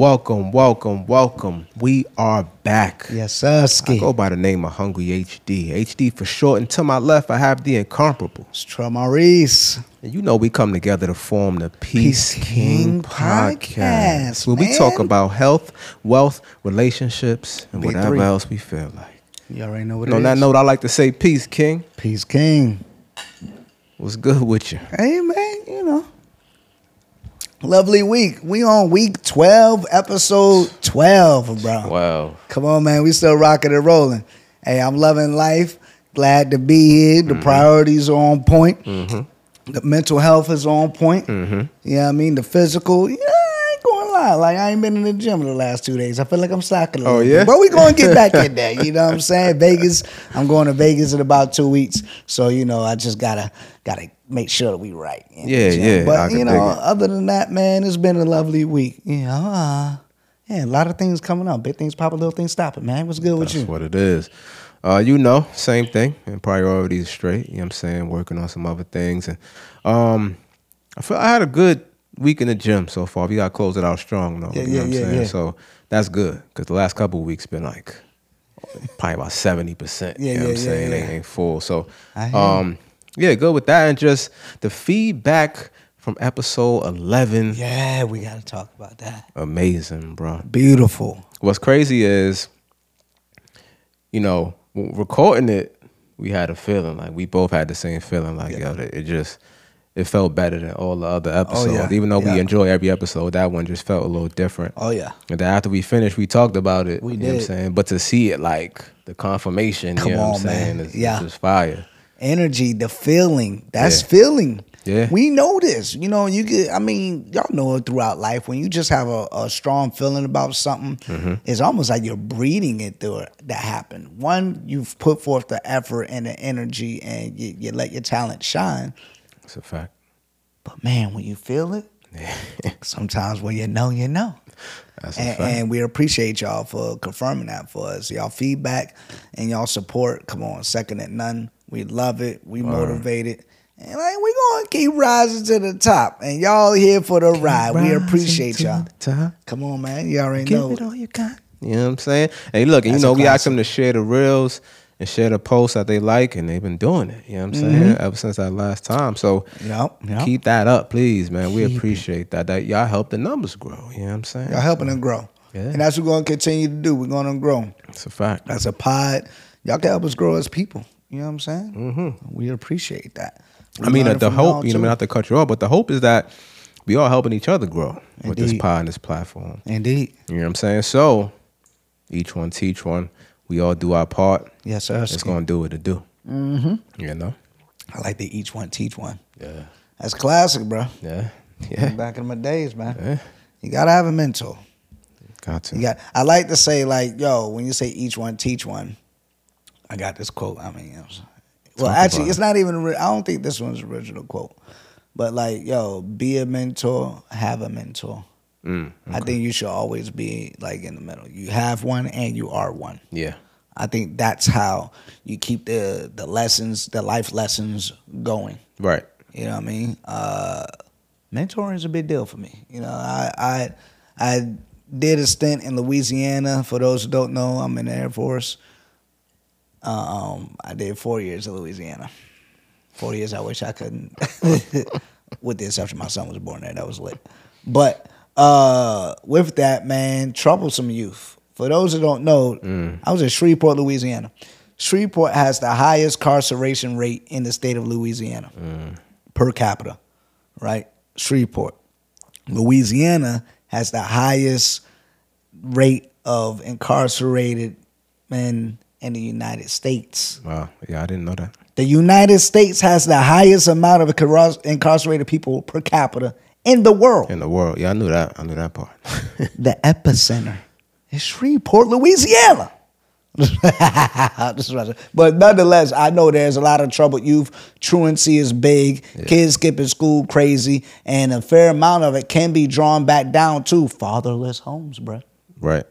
Welcome, welcome, welcome. We are back. Yes, sir. I go by the name of Hungry HD. HD for short. And to my left, I have the incomparable. It's Maurice. And you know we come together to form the Peace, Peace King, King podcast, Podcast, where we talk about health, wealth, relationships, and Big whatever three. else we feel like. You already know what on that note, I like to say peace, King. Peace King. What's good with you? Hey, man, you know. Lovely week. We on week 12, episode 12, bro. Wow. Come on, man. We still rocking and rolling. Hey, I'm loving life. Glad to be here. Mm-hmm. The priorities are on point. The mental health is on point. Mm-hmm. You know what I mean? The physical, yeah, I ain't going to lie. Like, I ain't been in the gym in the last two days. I feel like I'm slacking a Oh, yeah? bit. But we going to get back in there. You know what I'm saying? Vegas, I'm going to Vegas in about two weeks. So, you know, I just got to got to make sure that we right. in the Yeah, yeah, But, can you know, other than that, man, it's been a lovely week. You know, uh, yeah, a lot of things coming up. Big things popping, little things stopping, man. What's good with you? That's what it is. Uh, you know, same thing. And priorities straight. You know what I'm saying? Working on some other things. And um I feel I had a good week in the gym so far. We gotta close it out strong though. Yeah, you know yeah, what I'm yeah, saying? yeah. So that's good. Cause the last couple of weeks been like probably about seventy percent. Yeah, you know yeah, what I'm yeah, saying? yeah. Ain't, full. So I you. Yeah, good with that. And just the feedback from episode eleven, Yeah, we got to talk about that. amazing, bro. Beautiful. what's crazy is, you know, recording it, we had a feeling like we both had the same feeling like yo, it just it felt better than all the other episodes. Oh, yeah. Even though Yeah. we enjoy every episode, that one just felt a little different. Oh yeah. And then after we finished, we talked about it. We you know what I'm saying? But to see it like the confirmation, Come you know what I'm saying, man. is, Yeah. is just fire. Energy, the feeling. That's Yeah. feeling. Yeah. We know this. You know, you get I mean, y'all know it throughout life. When you just have a, a strong feeling about something, Mm-hmm. it's almost like you're breeding it through it that happened. One, you've put forth the effort and the energy and you, you let your talent shine. It's a fact. But man, when you feel it, sometimes when you know, you know. That's a and, fact. and we appreciate y'all for confirming that for us. Y'all feedback and y'all support. Come on, second at none. We love it. We motivate it. And like we gonna keep rising to the top. And y'all here for the ride. We appreciate y'all. Come on, man. You already Give know. it all you got. You know what I'm saying? Hey, look, and you know, we asked classic. them to share the reels and share the posts that they like, and they've been doing it. You know what I'm mm-hmm. saying? Ever since that last time. So Yep, yep. keep that up, please, man. We Keep it. appreciate that. That y'all help the numbers grow. You know what I'm saying? Y'all helping them grow. Yeah. And that's what we're gonna continue to do. We're gonna grow. It's a fact. That's a pod, y'all can help us grow as people. You know what I'm saying? Mm-hmm. We appreciate that. We I mean, learning the hope, you know, not to cut you off, but the hope is that we all helping each other grow with this pod and this platform. Indeed. You know what I'm saying? So each one teach one. We all do our part. Yes, sir. It's gonna do what it do. Mm-hmm. You know? I like the each one teach one. Yeah. That's classic, bro. Yeah. Yeah. Back in my days, man. Yeah. You gotta have a mentor. Got to. You got. I like to say like, yo, when you say each one teach one, I got this quote. I mean, was, well, Talk actually, it's not even. I don't think this one's original quote, but like, yo, be a mentor, have a mentor. Mm, I think you should always be like in the middle. You have one and you are one. yeah. I think that's how you keep the the lessons, the life lessons going. Right. You know what I mean? Uh, mentoring is a big deal for me. You know, I I I did a stint in Louisiana. For those who don't know, I'm in the Air Force. Um, I did four years in Louisiana. Four years. I wish I couldn't. With the exception, my son was born there. That was lit. But uh, with that, man, troublesome youth. For those who don't know, I was in Shreveport, Louisiana. Shreveport has the highest incarceration rate in the state of Louisiana per capita, right? Shreveport. Louisiana has the highest rate of incarcerated men in the United States. Wow. Yeah, I didn't know that. The United States has the highest amount of incarcerated people per capita in the world. In the world. Yeah, I knew that. I knew that part. The epicenter is Shreveport, Louisiana. But nonetheless, I know there's a lot of troubled youth. Truancy is big. Kids skipping school crazy, and a fair amount of it can be drawn back down to fatherless homes, bruh. right.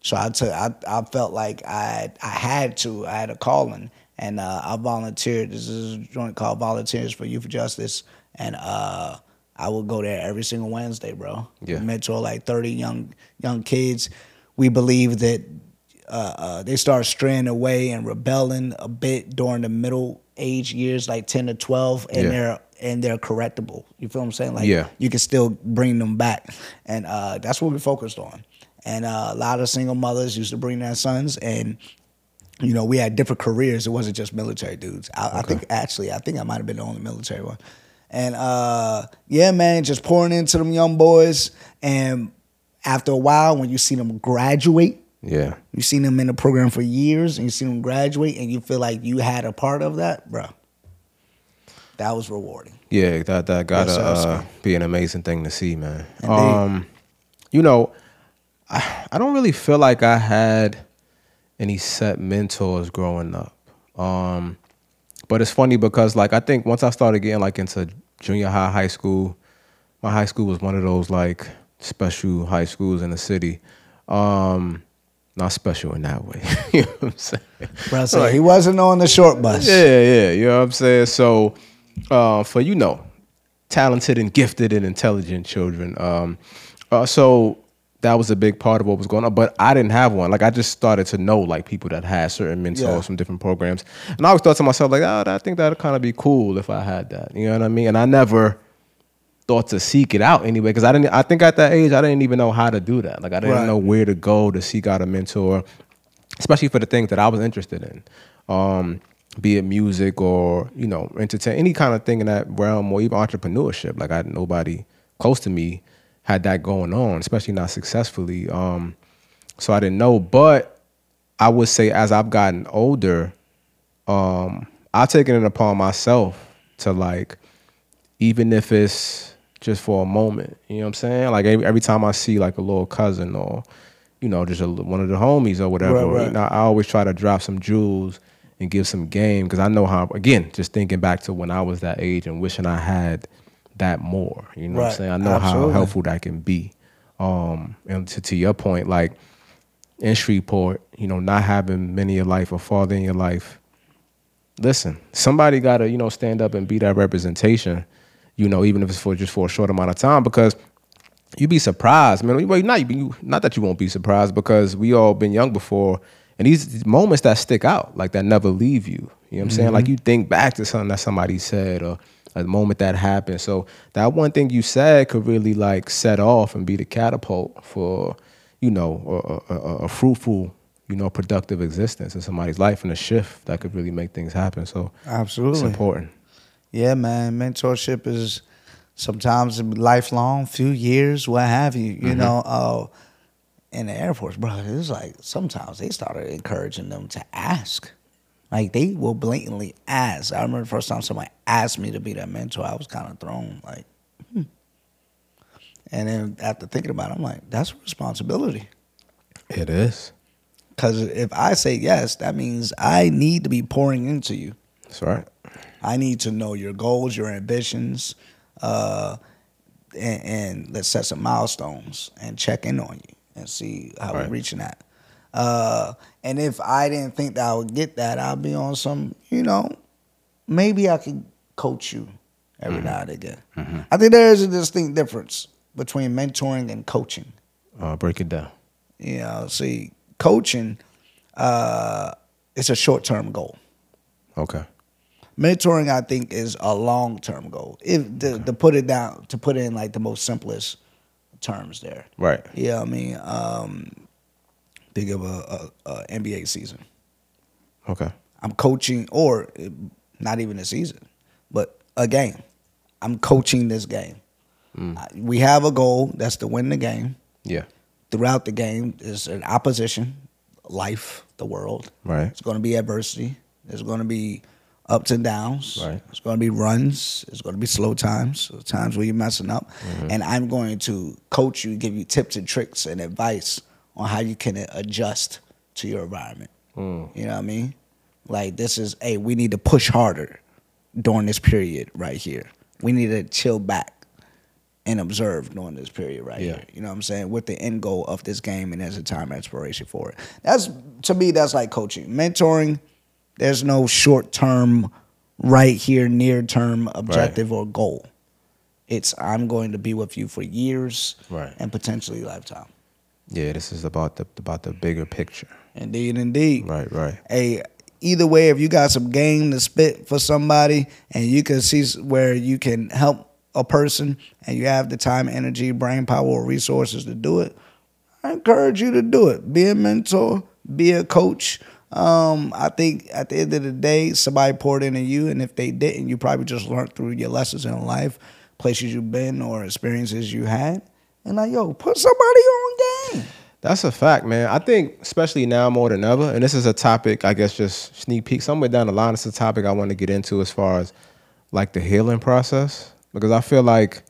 So I took, I, I felt like I, I had to, I had a calling, and uh, I volunteered. This is a joint called Volunteers for Youth Justice, and uh, I would go there every single Wednesday, bro. Yeah. mentor like thirty young young kids. We believe that uh, uh, they start straying away and rebelling a bit during the middle age years, like ten to twelve, and Yeah. they're and they're correctable. You feel what I'm saying? Like Yeah. you can still bring them back, and uh, that's what we focused on. And uh, a lot of single mothers used to bring their sons, and you know we had different careers. It wasn't just military dudes. I, I think actually, I think I might have been the only military one. And uh, yeah, man, just pouring into them young boys, and after a while, when you see them graduate, Yeah. you seen them in the program for years, and you see them graduate, and you feel like you had a part of that, bro. That was rewarding. Yeah, that that gotta Yes, sir, uh, be an amazing thing to see, man. Indeed. Um, you know, I, I don't really feel like I had any set mentors growing up. Um, but it's funny because like I think once I started getting like into junior high, high school, my high school was one of those like special high schools in the city. Um, not special in that way. you know what I'm saying? Bro, so he wasn't on the short bus. Yeah, yeah, you know what I'm saying. So, uh, for you know, talented and gifted and intelligent children. Um, uh, so that was a big part of what was going on. But I didn't have one. Like I just started to know like people that had certain mentors Yeah. from different programs, and I always thought to myself like, oh, I think that'd kind of be cool if I had that. You know what I mean? And I never thought to seek it out anyway because I didn't. I think at that age I didn't even know how to do that. Like I didn't Right. know where to go to seek out a mentor, especially for the things that I was interested in. Um, be it music or you know entertain any kind of thing in that realm or even entrepreneurship. Like I had nobody close to me had that going on, especially not successfully. Um, so I didn't know, but I would say as I've gotten older, um, I've taken it upon myself to like, even if it's just for a moment, you know what I'm saying? Like every, every time I see like a little cousin or, you know, just a, one of the homies or whatever, Right, right. you know, I always try to drop some jewels and give some game because I know how. Again, just thinking back to when I was that age and wishing I had that more. You know what I'm saying? I know Absolutely. how helpful that can be. Um, and to, to your point, like in Shreveport, you know, not having men in your life or father in your life, listen, somebody got to, you know, stand up and be that representation, you know, even if it's for just for a short amount of time, because you'd be surprised, man. Well, not, you, not that you won't be surprised, because we all been young before, and these these moments that stick out, like that never leave you. You know what I'm saying? Like you think back to something that somebody said or a moment that happened. So that one thing you said could really like set off and be the catapult for, you know, a, a, a- fruitful, you know, productive existence in somebody's life and a shift that could really make things happen. So it's Absolutely. important. Yeah, man. Mentorship is sometimes lifelong, few years, what have you. You know, uh, in the Air Force, bro, it's like sometimes they started encouraging them to ask. Like they will blatantly ask. I remember the first time somebody asked me to be their mentor, I was kind of thrown, like, hmm. And then after thinking about it, I'm like, that's a responsibility. It is. Because if I say yes, that means I need to be pouring into you. That's right. I need to know your goals, your ambitions, uh, and, and let's set some milestones and check in on you and see how Right. we're reaching that. Uh, and if I didn't think that I would get that, I'd be on some, you know, maybe I could coach you every now and again. I think there is a distinct difference between mentoring and coaching. Uh, break it down. You know, see, coaching, uh, it's a short term goal. Okay. mentoring i think is a long-term goal if to, to put it down to put it in like the most simplest terms there Right. yeah i mean um think of a, a, a nba season Okay. i'm coaching or not even a season but a game i'm coaching this game I- we have a goal that's to win the game Yeah. throughout the game is an opposition life the world Right. it's going to be adversity. There's going to be ups and downs. Right. It's going to be runs. It's going to be slow times, times where you're messing up. Mm-hmm. And I'm going to coach you, give you tips and tricks and advice on how you can adjust to your environment. Mm. You know what I mean? Like this is, hey, we need to push harder during this period right here. We need to chill back and observe during this period right Yeah. here. You know what I'm saying? With the end goal of this game and as a time expiration for it. That's to me, that's like coaching. Mentoring, there's no short term, right here, near term objective or goal. It's I'm going to be with you for years, Right. and potentially lifetime. Yeah, this is about the about the bigger picture. Indeed, indeed. Right, right. Hey, either way, if you got some game to spit for somebody, and you can see where you can help a person, and you have the time, energy, brain power, or resources to do it, I encourage you to do it. Be a mentor, be a coach. Um, I think at the end of the day, somebody poured into you, and if they didn't, you probably just learned through your lessons in life, places you've been, or experiences you had. And like, yo, put somebody on. That's a fact, man. I think especially now more than ever, and this is a topic, I guess, just sneak peek. Somewhere down the line, it's a topic I want to get into as far as like the healing process, because I feel like,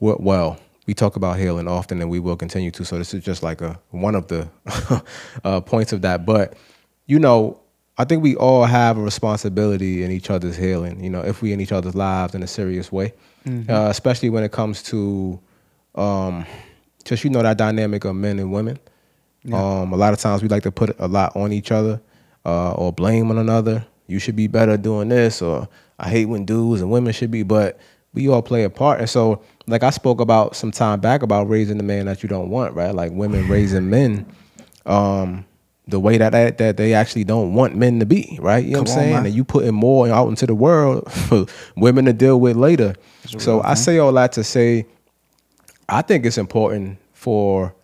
well, well we talk about healing often, and we will continue to. So this is just like a one of the uh, points of that. But you know, I think we all have a responsibility in each other's healing. You know, if we in each other's lives in a serious way, uh, especially when it comes to um, just you know that dynamic of men and women. Um, a lot of times we like to put a lot on each other uh, or blame one another. You should be better doing this, or I hate when dudes and women should be. But we all play a part, and so like I spoke about some time back about raising the man that you don't want, right? Like women raising men, um, the way that, that that they actually don't want men to be, right? You know what I'm on, saying? man. And you putting more out into the world for women to deal with later. So I say all that to say, I think it's important for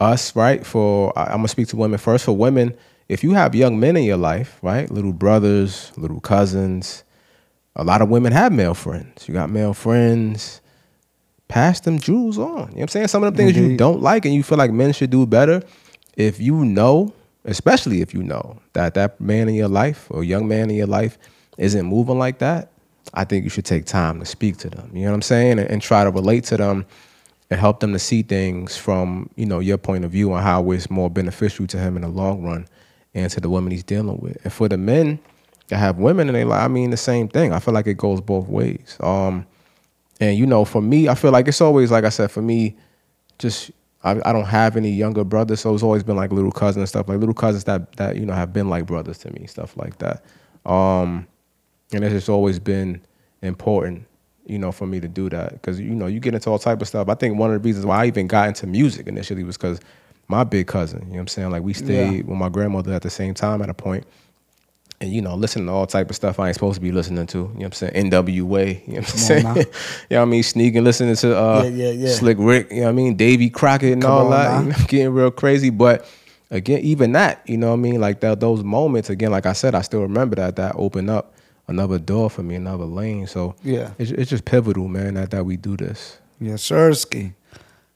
us, right? For I'm gonna speak to women first. For women, if you have young men in your life, right, little brothers, little cousins, a lot of women have male friends. You got male friends. Pass them jewels on. You know what I'm saying? Some of the things you don't like and you feel like men should do better. If you know, especially if you know that that man in your life or young man in your life isn't moving like that, I think you should take time to speak to them. You know what I'm saying? And, and try to relate to them and help them to see things from you know your point of view on how it's more beneficial to him in the long run and to the women he's dealing with. And for the men that have women and their life, I mean the same thing. I feel like it goes both ways. Um, and you know, for me, I feel like it's always like I said. For me, just I, I don't have any younger brothers, so it's always been like little cousins and stuff, like little cousins that that you know have been like brothers to me, stuff like that. Um, and it's just always been important, you know, for me to do that because you know you get into all type of stuff. I think one of the reasons why I even got into music initially was because my big cousin, you know what I'm saying? Like we stayed with my grandmother at the same time at a point, and you know, listening to all type of stuff I ain't supposed to be listening to. You know what I'm saying? NWA, you know what I'm saying? now. you know what I mean? Sneaking, listening to uh, Yeah, yeah, yeah. Slick Rick, you know what I mean? Davy Crockett and Come all that, you know, getting real crazy. But again, even that, you know what I mean? Like that, those moments, again, like I said, I still remember that, that opened up another door for me, another lane. So Yeah. it's, it's just pivotal, man, that, that we do this. Yes, sirski.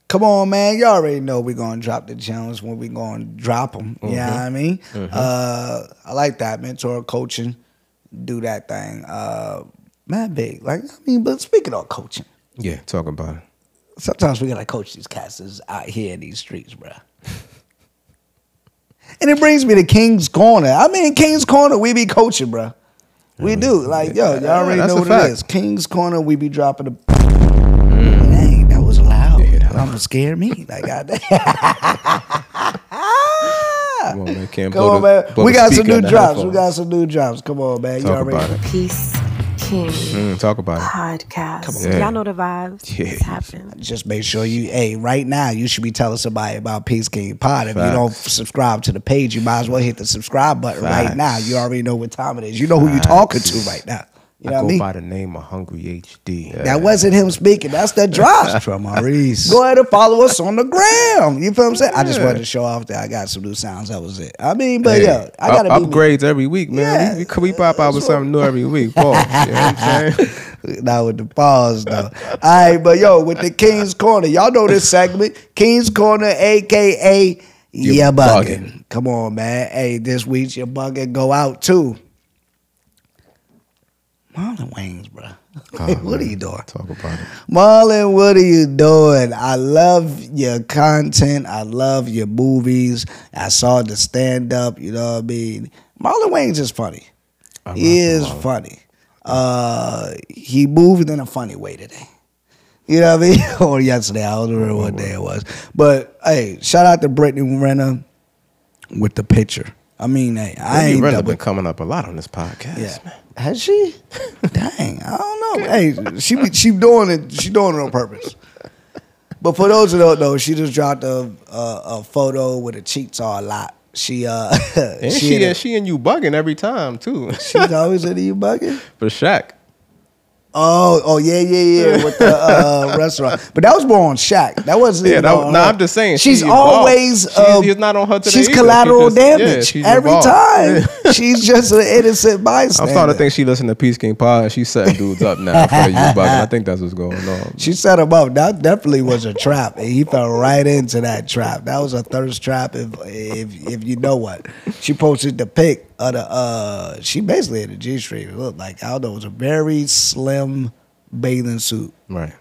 Come on, man. You already know we're going to drop the gems when we're going to drop them. You know what I mean? Uh, I like that. Mentor coaching. Do that thing. Uh, man, big. Like, I mean, but speaking of coaching, Yeah, talk about it. sometimes we got to coach these cats out here in these streets, bro. and it brings me to King's Corner. I mean, King's Corner, we be coaching, bruh. We do. Like, yo, y'all already That's know a what fact. it is. King's Corner, we be dropping the. Mm. Dang, that was loud. Yeah, that that almost scared me. Like, goddamn. Come on, man. Can't Come blow on, the- man. blow We the got some speaker new in the drops. We headphones. got some new drops. Come on, man. Talk you already about it. Peace King Mm, talk about it. podcast. Yeah. Y'all know the vibes. Yeah. It's happening. just make sure you hey right now you should be telling somebody about Peace King Pod. If you don't subscribe to the page, you might as well hit the subscribe button right now. You already know what time it is. You know who you're talking to right now. You know I go mean? by the name of Hungry HD. That wasn't him speaking. That's the drops. From Maurice. Go ahead and follow us on the gram. You feel what I'm saying? I just wanted to show off that I got some new sounds. That was it. I mean, but Hey, yeah, I gotta up- upgrades every week, man. Yeah, we, we, we pop out with something new every week. Paul, you know what I'm saying? Not with the pause though. All right, but yo, with the King's Corner, y'all know this segment, King's Corner, aka You you bugging. bugging. Come on, man. Hey, this week's your bugging go out too. Marlon Wayans, bro. what are you doing? Talk about it. Marlon, what are you doing? I love your content. I love your movies. I saw the stand up, you know what I mean? Marlon Wayans is funny. I he is funny. Uh, he moved in a funny way today. You know what I mean? or yesterday. I don't remember what day it was. But hey, shout out to Brittany Renner with the picture. I mean, hey, I Brittany ain't Renner double. been coming up a lot on this podcast. Yeah, man. Has she? Dang, I don't know. Hey, she be- she doing it. She doing it on purpose. But for those who don't know, she just dropped a a, a photo with her cheeks all lot. She uh, And she, she, a- and she and you bugging every time too. she's always in you bugging. For Shaq. Oh, oh yeah, yeah, yeah, with the uh, restaurant. But that was more on Shaq. That wasn't. Yeah, that, no, her. I'm just saying. She's she always. She's, uh, it's not on her today. She's either. She collateral just- yeah, damage she's every involved. time. she's just an innocent bystander. I'm starting to think she listened to Peace King Pod and she's setting dudes up now for you bugging. I think that's what's going on. She set him up. That definitely was a trap, and he fell right into that trap. That was a thirst trap. If if if you know what, she posted the pic of the. Uh, she basically had a G string. It looked like I don't know. It was a very slim bathing suit, Right.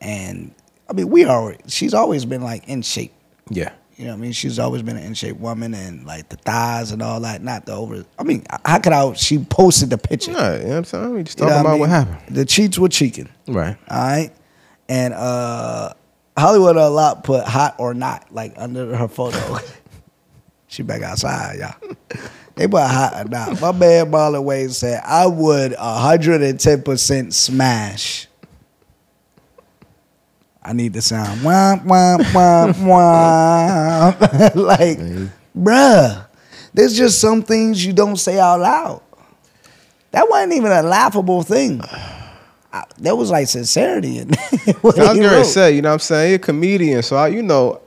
and I mean, we already. She's always been like in shape. Yeah. You know what I mean? She's always been an in shape woman, and like the thighs and all that. Not the over. I mean, how could I? She posted the picture. Yeah, you know what I'm saying? We just You know talking what I about what happened. The cheats were cheeking. Right. All right. And uh Hollywood a lot put hot or not like under her photo. she back outside, y'all. They put hot not. My man Marlon Wayne said, I would 110% smash. I need the sound. Wah, wah, wah, wah. like, bruh, there's just some things you don't say out loud. That wasn't even a laughable thing. I, there was like sincerity in what I was going to say, you know what I'm saying? He a comedian, so I, you know,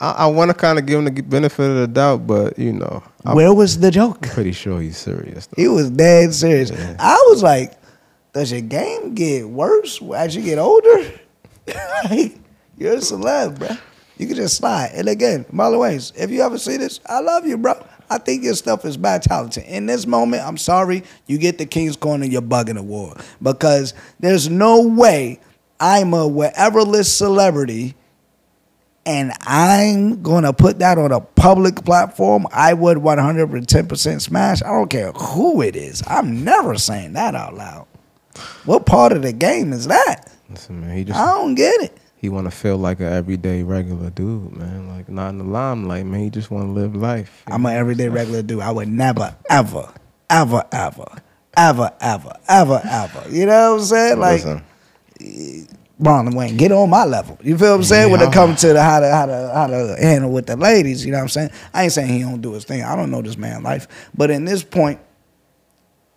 I, I want to kind of give him the benefit of the doubt, but you know, I'm Where was the joke? pretty sure he's serious. Though. He was dead serious. I was like, does your game get worse as you get older? like, you're a celeb, bro. You can just slide. And again, Marlon Wayans, if you ever see this, I love you, bro. I think your stuff is bad talented. In this moment, I'm sorry, you get the King's Corner, you're bugging award. Because there's no way I'm a wherever list celebrity and I'm gonna put that on a public platform, I would 110% smash. I don't care who it is. I'm never saying that out loud. What part of the game is that? Listen, man, he just I don't get it. he want to feel like an everyday regular dude, man. Like not in the limelight, man. He just want to live life. I'm an everyday regular dude. I would never, ever, ever, ever, ever, ever, ever, ever. You know what I'm saying? Like Listen, Marlon Wayne, get on my level. You feel what I'm saying? When it comes to the how to how to how to handle with the ladies, you know what I'm saying? I ain't saying he don't do his thing. I don't know this man life, but in this point,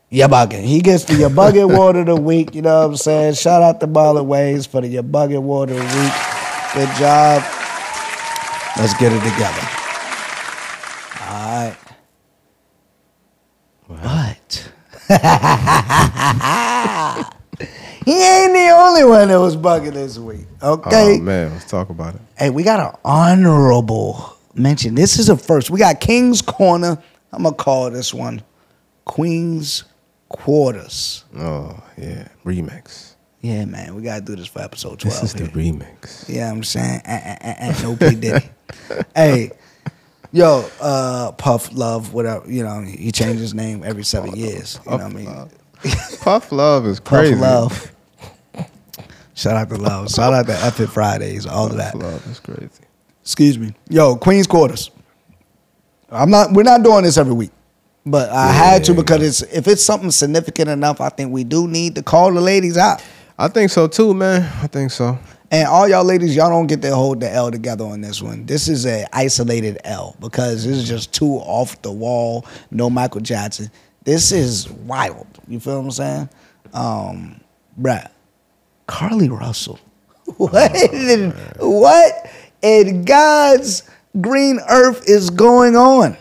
you bugging. He gets the your bugging award of the week. You know what I'm saying? Shout out to Marlon Wayans for the your bugging award of the week. Good job. Let's get it together. All right. What? he ain't the only one that was bugging this week. Okay. oh man, let's talk about it. Hey, we got an honorable mention. This is a first. We got King's Corner. I'm gonna call this one Queen's Quarters. Oh yeah, remix. Yeah, man, we gotta do this for episode twelve. This is the here. remix. Yeah, I'm saying, uh, uh, uh, uh, no P Diddy. hey, yo, uh, Puff Love, whatever. You know, he changed his name every seven years. You know what I mean? Puff Love is Puff crazy. Love. Shout out to Love. Shout out to Epic Fridays. All of that. Love is crazy. Excuse me. Yo, Queen's Quarters. I'm not. We're not doing this every week, but I had to Yeah. because it's if it's something significant enough, I think we do need to call the ladies out. I think so too, man. I think so. And all y'all ladies, y'all don't get to hold the L together on this one. This is a isolated L because this is just too off the wall. No Michael Jackson. This is wild. You feel what I'm saying? Um, bruh, Carlee Russell. What? in, what in God's green earth is going on?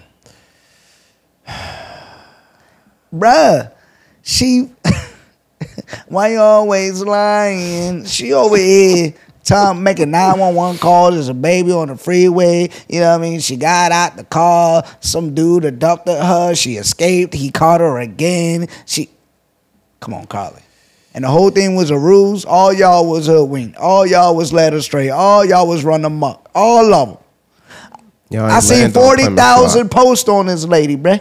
Bruh, she why you always lying? She over here time making 911 calls. There's a baby on the freeway. You know what I mean? She got out the car. Some dude abducted her. She escaped. He caught her again. She come on, Carlee. And the whole thing was a ruse. All y'all was hoodwinked. All y'all was led astray. All y'all was run amok. All of them. Y'all I seen land on forty Plymouth thousand posts on this lady, bruh.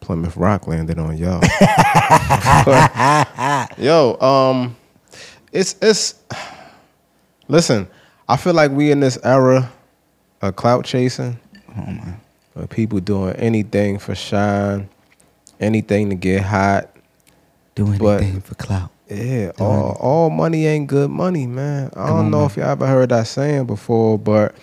Plymouth Rock landed on y'all. Yo, um, it's it's. Listen, I feel like we in this era of clout chasing. Uh, people doing anything for shine, anything to get hot. Do But- anything for clout. Yeah, all, all money ain't good money, man. I don't know if y'all ever heard that saying before, but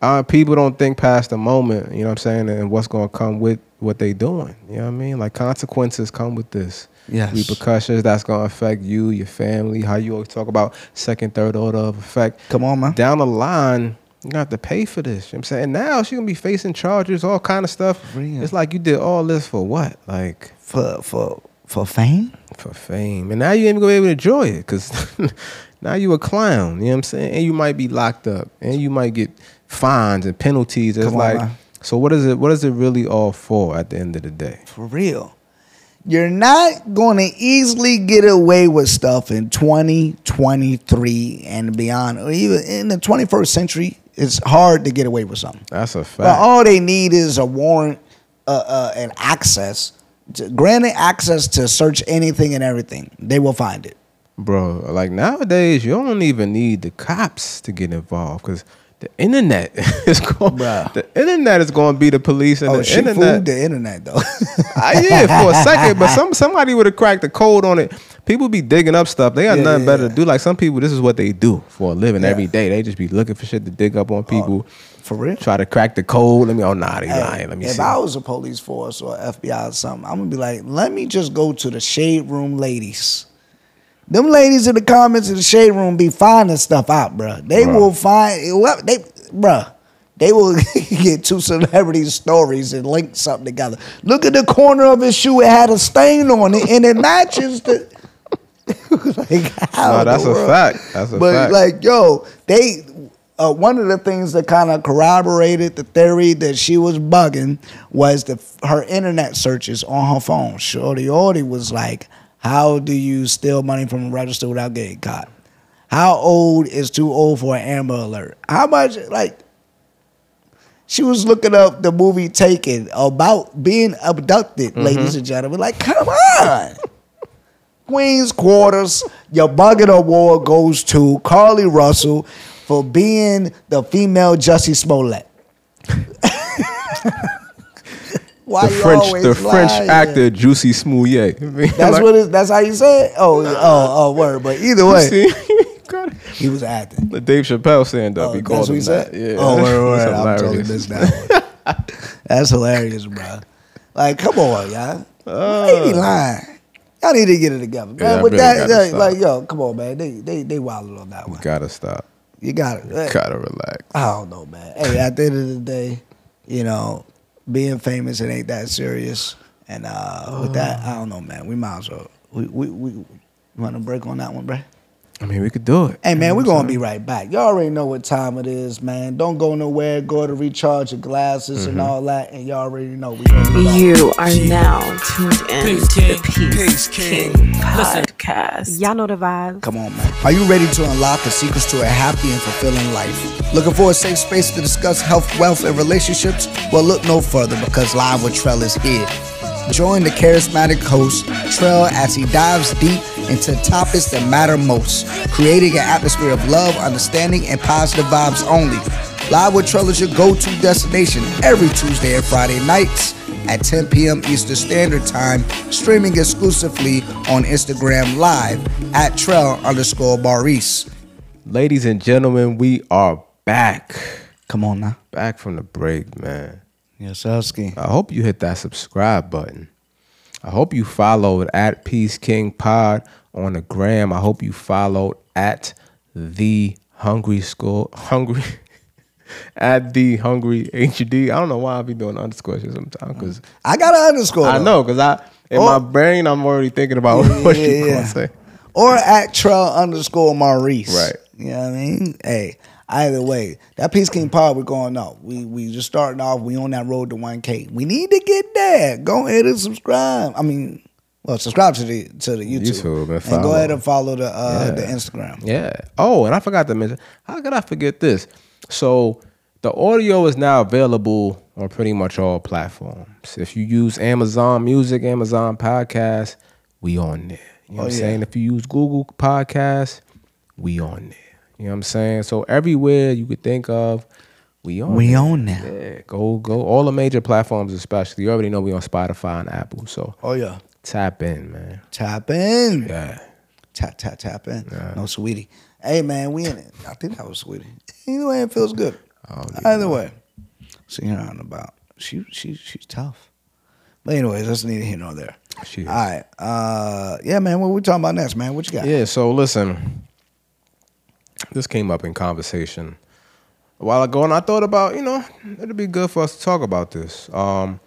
uh, people don't think past the moment, you know what I'm saying, and what's going to come with what they doing. You know what I mean? Like consequences come with this. Yes. Repercussions that's going to affect you, your family, how you always talk about second, third order of effect. Come on, man. Down the line, you're gonna have to pay for this. You know what I'm saying? Now she going to be facing charges, all kind of stuff. Real. It's like you did all this for what? Like For for for fame? for fame. And now you ain't gonna be able to enjoy it because now you a clown. You know what I'm saying? And you might be locked up and you might get fines and penalties. It's Come like, so what is it? What is it really all for at the end of the day? For real. You're not going to easily get away with stuff in 2023 and beyond, or even in the 21st century. It's hard to get away with something. That's a But fact. all they need is a warrant uh, uh, and access, to, granted access to search anything and everything. They will find it. Bro, like nowadays, you don't even need the cops to get involved because the internet is going. Bruh. The internet is going to be the police, and Oh, the she internet. fooled the internet though. I ah, yeah, for a second, but some somebody would have cracked the code on it. People be digging up stuff. They got Yeah, nothing yeah, better yeah. to do. Like some people, this is what they do for a living every day. They just be looking for shit to dig up on oh, people. For real? Try to crack the code. Let me. Oh nah, they Hey, lying. Let me say. if see. I was a police force or FBI or something, I'm gonna be like, let me just go to the shade room ladies. Them ladies in the comments in the shade room be finding stuff out, bruh. They Bruh. will find what they, bruh. They will get two celebrities' stories and link something together. Look at the corner of his shoe; it had a stain on it, and it matches the. like, how No, that's a world? fact. That's a fact. but fact. like, yo, they uh, one of the things that kind of corroborated the theory that she was bugging was the her internet searches on her phone. Shorty Orty was like, "How do you steal money from a register without getting caught? How old is too old for an Amber Alert? How much like?" She was looking up the movie Taken about being abducted, Mm-hmm. ladies and gentlemen. Like, come on. Queen's Quarters, your bucket award goes to Carlee Russell for being the female Jussie Smollett. Why the French, always the French lying? actor Juicy Smouillet. That's Like, what it, that's how you say it. Oh, oh, oh, word. But either way, See? Got it. he was acting. the Dave Chappelle stand up. Oh, he that's called what him he said. that. Yeah. Oh, word, word. I'm totally hilarious. missed that one. That's hilarious, bro. Like, come on, y'all. Uh. they be lying. Y'all need to get it together, man. Yeah, I With really that, gotta like, stop. like, yo, come on, man. They they they wilding on that one. Gotta stop. You got it. Gotta relax. I don't know, man. Hey, at the end of the day, you know, being famous it ain't that serious. And uh, with that, I don't know, man. We might as well. We we we want to break on that one, bro. I mean, we could do it. Hey man, You know we're gonna be right back. Y'all already know what time it is, man. Don't go nowhere. Go to recharge your glasses and Mm-hmm. all that, and y'all already know we gonna be back. You are now tuned in Peace to the Peace, Peace King, King. Listen. podcast. Y'all know the vibes. Come on, man. Are you ready to unlock the secrets to a happy and fulfilling life? Looking for a safe space to discuss health, wealth, and relationships? Well, look no further because Live with Trell is here. Join the charismatic host, Trell, as he dives deep into topics that matter most, creating an atmosphere of love, understanding, and positive vibes only. Live with Trell is your go-to destination every Tuesday and Friday nights at 10 p.m. Eastern Standard Time, streaming exclusively on Instagram Live at Trell underscore Maurice. Ladies and gentlemen, we are back. Come on now. Back from the break, man. Yes, Husky. I hope you hit that subscribe button. I hope you followed at Peace King Pod on the gram. I hope you followed at the Hungry School Hungry at the Hungry HD. I don't know why I be doing underscores sometimes because I got an underscore. I though. know because I in Oh. my brain I'm already thinking about what Yeah, you yeah, gonna say. Or at Trell underscore Maurice. Right. You know what I mean? Hey, either way, that Peace King Pod, we're going off. We we just starting off. We on that road to 1K. We need to get there. Go ahead and subscribe. I mean, well, subscribe to the to the YouTube, YouTube and and, go ahead and follow the uh, the Instagram. Yeah. Oh, and I forgot to mention. How could I forget this? So the audio is now available on pretty much all platforms. If you use Amazon Music, Amazon Podcast, we on there. You know Oh, what I'm yeah. saying? If you use Google Podcast, we on there. You know what I'm saying? So everywhere you could think of, We on. We there. on now. Yeah, go go. All the major platforms, especially. You already know we on Spotify and Apple, so Oh yeah. tap in, man. Tap in. Yeah. Tap tap tap in. Yeah. No sweetie. Hey man, we in it. I think that was sweetie. Either way, it feels good. Oh, Either way. See her on about. She she she's tough. But anyways, that's neither here nor there. She is. All right. Uh yeah, man, what we talking about next, man? What you got? Yeah, so listen, this came up in conversation a while ago, and I thought about, you know, it'd be good for us to talk about this. Um,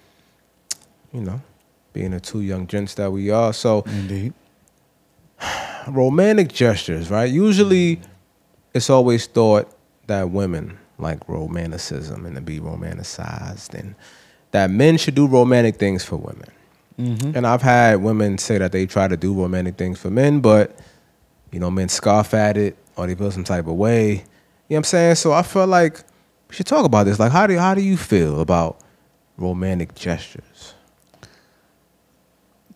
you know, being the two young gents that we are. So, Indeed. romantic gestures, right? Usually, it's always thought that women like romanticism and to be romanticized, and that men should do romantic things for women. And I've had women say that they try to do romantic things for men, but you know, men scoff at it or they feel some type of way. You know what I'm saying? So I feel like we should talk about this. Like, how do how do you feel about romantic gestures?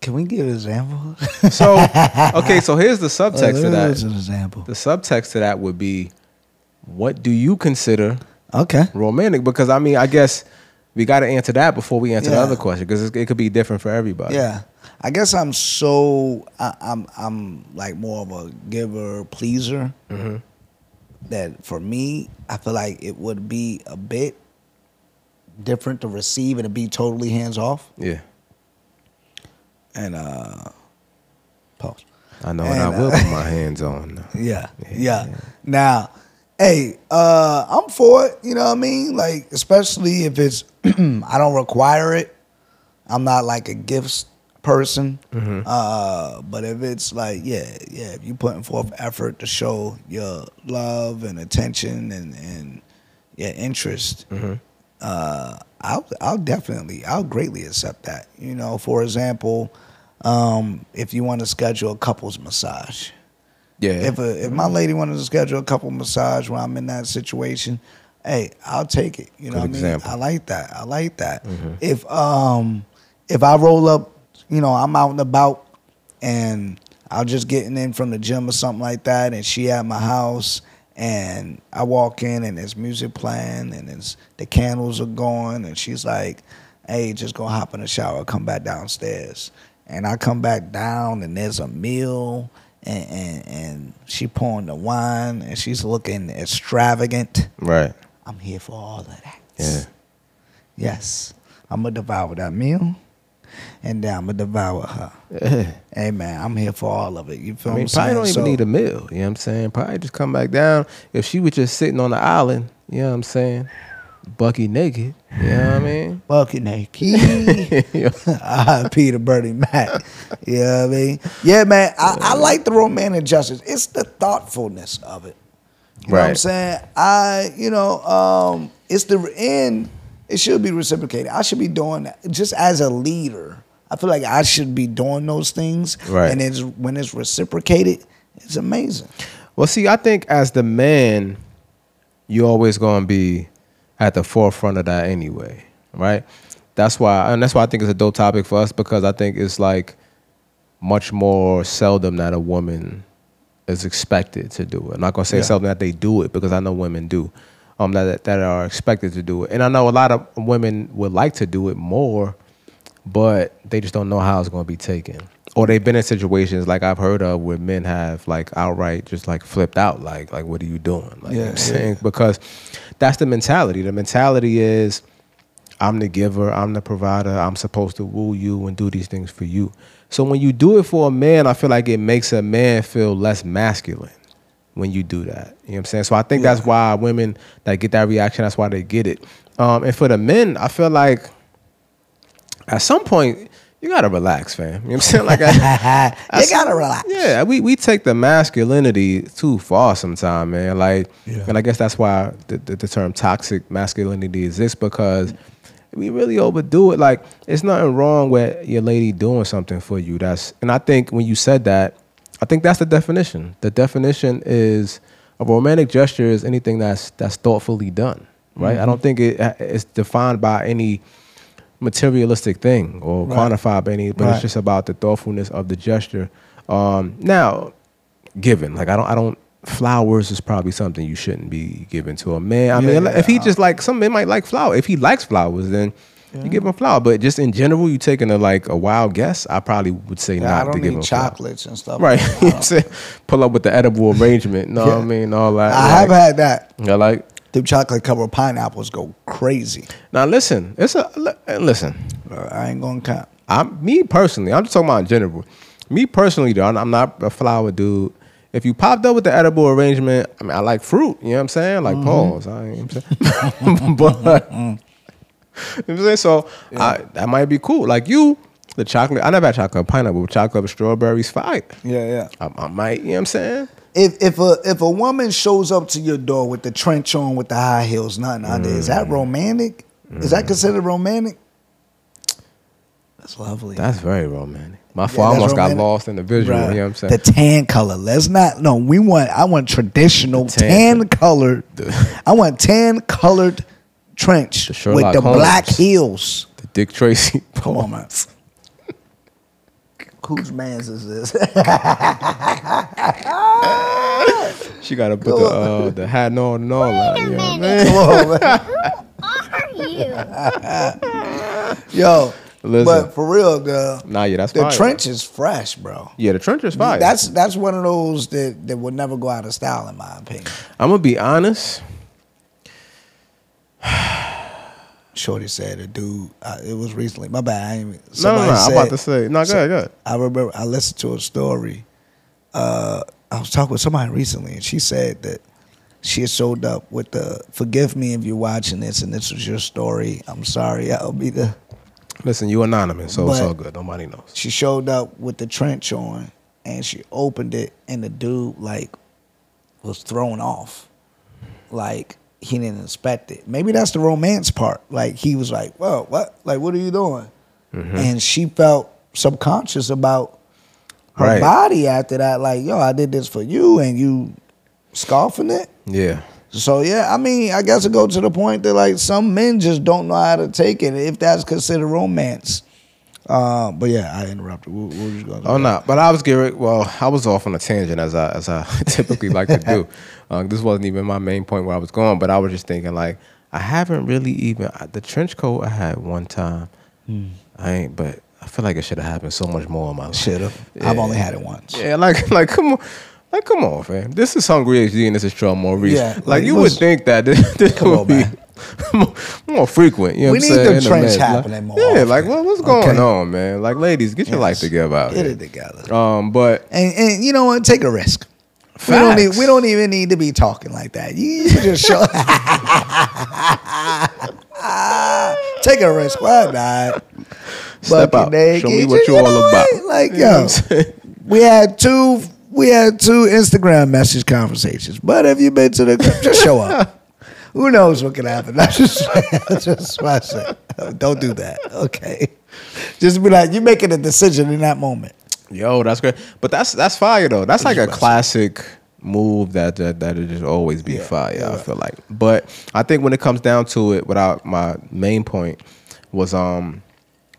Can we give an example? So, okay, so here's the subtext to That's that. an example. The subtext to that would be, what do you consider Okay. romantic? Because I mean, I guess we got to answer that before we answer the other question because it could be different for everybody. Yeah, I guess I'm so I, I'm I'm like more of a giver pleaser. Mm-hmm. That for me, I feel like it would be a bit different to receive and to be totally hands off. Yeah. And uh, pause. I know, and I And, will uh, put my hands on. Yeah, yeah. Now, hey, uh, I'm for it. You know what I mean? Like, especially if it's I don't require it. I'm not like a gifts person. Uh, but if it's like, yeah, yeah, if you're putting forth effort to show your love and attention and and your interest, uh, I'll I'll definitely I'll greatly accept that. You know, for example, um, if you want to schedule a couples massage. Yeah. If a, if my lady wanted to schedule a couple massage when I'm in that situation, hey, I'll take it. You know Good what example. I mean? I like that. I like that. If um if I roll up, you know, I'm out and about and I'm just getting in from the gym or something like that and she at my house and I walk in and there's music playing and it's the candles are going and she's like, Hey, just go hop in the shower, come back downstairs. And I come back down and there's a meal and, and, and she pouring the wine and she's looking extravagant. right. I'm here for all of that. Yeah. Yes. I'm gonna devour that meal. And then I'm gonna devour her. Yeah. Hey man, I'm here for all of it. You feel I mean, me? probably don't even need a meal. You know what I'm saying? Probably just come back down. If she was just sitting on the island, you know what I'm saying? Bucky naked. You know what I mean? Bucky naked. Yeah. Ah, Peter Bernie Mac. You know what I mean? Yeah, man. I, I like the romantic justice. It's the thoughtfulness of it. You know what I'm saying? I, you know, um, it's the end. It should be reciprocated. I should be doing that just as a leader. I feel like I should be doing those things. Right. And it's when it's reciprocated, it's amazing. Well, see, I think as the man, you're always going to be at the forefront of that anyway, right? That's why, and that's why I think it's a dope topic for us because I think it's like much more seldom that a woman is expected to do it. I'm not gonna say Yeah. seldom that they do it because I know women do, um, that that are expected to do it, and I know a lot of women would like to do it more, but they just don't know how it's gonna be taken. Or they've been in situations like I've heard of where men have like outright just like flipped out, like like what are you doing? Like what I'm Yeah, saying because that's the mentality. The mentality is I'm the giver, I'm the provider, I'm supposed to woo you and do these things for you. So when you do it for a man, I feel like it makes a man feel less masculine when you do that. You know what I'm saying? So I think that's why women that get that reaction, that's why they get it. Um, and for the men, I feel like at some point you gotta relax, fam. You know what I'm saying? Like I, you gotta relax. yeah, we, we take the masculinity too far sometimes, man. Like, Yeah. and I guess that's why the, the, the term toxic masculinity exists because we really overdo it. Like, it's nothing wrong with your lady doing something for you. That's, and I think when you said that, I think that's the definition. The definition is a romantic gesture is anything that's that's thoughtfully done, right? I don't think it it's defined by any materialistic thing or Right. quantified by any, but Right. it's just about the thoughtfulness of the gesture. Um, now, given like I don't I don't flowers is probably something you shouldn't be giving to a man. I Yeah, mean, yeah, if he uh, just like some men might like flowers. If he likes flowers, then you give him flower. But just in general, you taking a like a wild guess, I probably would say Yeah, I not don't to give flower. chocolates and stuff. Right. Like you know what I'm saying? Pull up with the edible arrangement. Know what I mean? All that. I have had that. I like. Them chocolate covered pineapples go crazy. Now listen, it's a li- eh, listen. I ain't gonna count. I'm me personally. I'm just talking about in general. Me personally, though, I'm- not a flower dude. If you popped up with the edible arrangement, I mean, I like fruit. You know what I'm saying? Like mm-hmm. pause. I ain't saying, but mm-hmm. You know what I'm saying. So I, that might be cool. Like you, the chocolate. I never had chocolate pineapple. but Chocolate strawberries, fire. Yeah, yeah. I, I might. You know what I'm saying? If if a if a woman shows up to your door with the trench on with the high heels, nothing under, is Mm. that romantic? Is that considered romantic? That's lovely. That's very romantic. My Yeah, fault. I that's almost got lost in the visual. Right. You know what I'm saying? The tan color. Let's not. No, we want. I want traditional The tan- tan, colored. I want tan colored trench The with Sherlock the black heels. the Dick Tracy. Come on, man. Whose man's is this? She got to put the uh, the hat on and all that. You know what I mean? Come on, man. Yo, Listen. but for real, the Nah, yeah, that's the fire. trench is fresh, bro. Yeah, the trench is fire. That's that's one of those that that would never go out of style, in my opinion. I'm gonna be honest. Shorty said a dude. It was recently. My bad. I ain't, even- No, no, no. I'm about to say. No, go so- ahead, go ahead. I remember I listened to a story. Uh, I was talking with somebody recently, and she said that she had showed up with the. Forgive me if you're watching this, and this was your story. I'm sorry. I'll be the. Listen, you anonymous, so it's all good. Nobody knows. She showed up with the trench on, and she opened it, and the dude like was thrown off, like he didn't inspect it. Maybe that's the romance part. Like he was like, "Whoa, what? Like what are you doing?" Mm-hmm. And she felt subconscious about her Right. body after that. Like, yo, I did this for you, and you scoffing it. Yeah. So yeah, I mean, I guess it goes to the point that like some men just don't know how to take it if that's considered romance. Uh, but yeah, I interrupted. Was you gonna Oh no, but I was getting well. I was off on a tangent as I as I typically like to do. Uh, this wasn't even my main point where I was going, but I was just thinking like I haven't really even the trench coat I had one time. I ain't, but I feel like it should have happened so much more in my life. Should have. I've only had it once. Yeah, like like come on. Like come on, fam. This is Hungry HD and this is Trell Maurice. Yeah, like, like, you what's- would think that this, this Come would on, be man. more, frequent. You know We need saying? the in trench happening more Yeah, often. like what, what's going Okay. on, man? Like ladies, get your life together out Get here. it together. Um, but And and you know what? Take a risk. We don't need. We don't even need to be talking like that. You, you just show. Up. Take a risk. Why not? Step out. naked. Show me what you all know about. what? Like You yo, what I'm saying? we had two. We had two Instagram message conversations. But if you've been to the, just show up. Who knows what can happen? That's just, that's just what I say. Don't do that. Okay. Just be like, you're making a decision in that moment. Yo, that's great. But that's that's fire though. That's like a classic move that that that'll just always be Yeah, fire. I feel like. But I think when it comes down to it, without my main point was um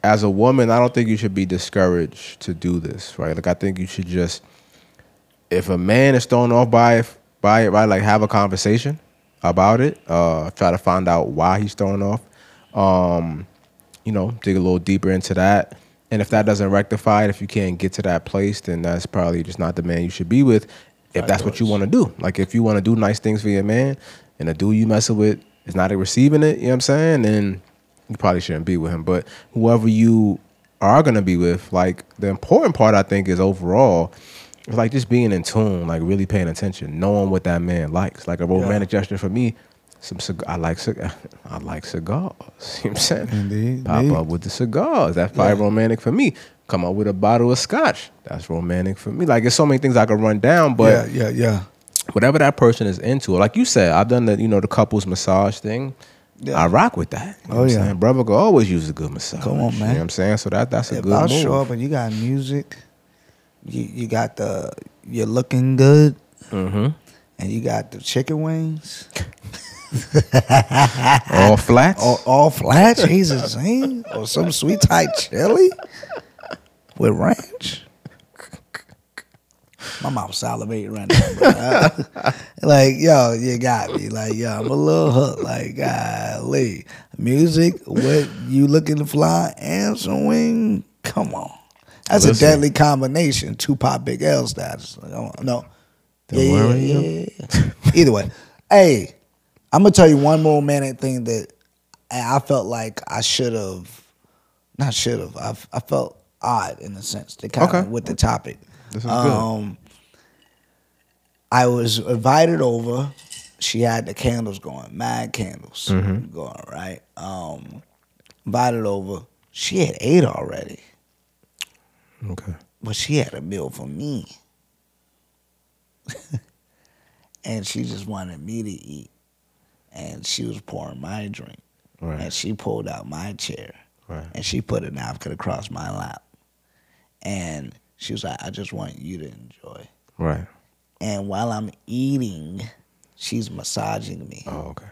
as a woman, I don't think you should be discouraged to do this, right? Like I think you should just if a man is thrown off by by it, right? Like have a conversation about it. Uh, try to find out why he's thrown off. Um, you know, dig a little deeper into that. And if that doesn't rectify it, if you can't get to that place, then that's probably just not the man you should be with. If that's what you want to do, like if you want to do nice things for your man, and the dude you messing with is not receiving it, you know what I'm saying? Then you probably shouldn't be with him. But whoever you are gonna be with, like the important part, I think, is overall, like just being in tune, like really paying attention, knowing what that man likes. Like a romantic gesture for me, some cig- I like cig- I like cigars. You know what I'm saying? Indeed, Pop indeed. up with the cigars. That's probably Yeah. romantic for me. Come up with a bottle of scotch. That's romantic for me. Like there's so many things I could run down, but yeah, yeah, yeah. whatever that person is into, like you said, I've done the you know the couples massage thing. Yeah. I rock with that. You know Oh, yeah. saying? Brother could always use a good massage. Come on, man. You know what I'm saying? So that that's a If good I'll move. show up and you got music, you you got the you're looking good, Mm-hmm. and you got the chicken wings, All flats. all, all flat, Jesus, eh? or some sweet Thai chili with ranch. My mouth salivating right now. Bro. like, yo, you got me. Like, yo, I'm a little hooked. Like, golly. Music, what you looking to fly and swing? Come on. That's Listen. a deadly combination. Tupac Big L status. Like, come on. No. Don't yeah, worry, yeah, yeah, yeah. Either way. Hey, I'm gonna tell you one more romantic thing that I felt like I should have not should have. I, I felt odd in a sense to kind of with the topic. This is good. Um, I was invited over. She had the candles going, mad candles Mm-hmm. going, right? Um, invited over. She had ate already, Okay. but she had a meal for me. and she just wanted me to eat. And she was pouring my drink. Right. And she pulled out my chair Right. and she put a napkin across my lap. And she was like, I just want you to enjoy. Right. And while I'm eating, she's massaging me. Oh, okay.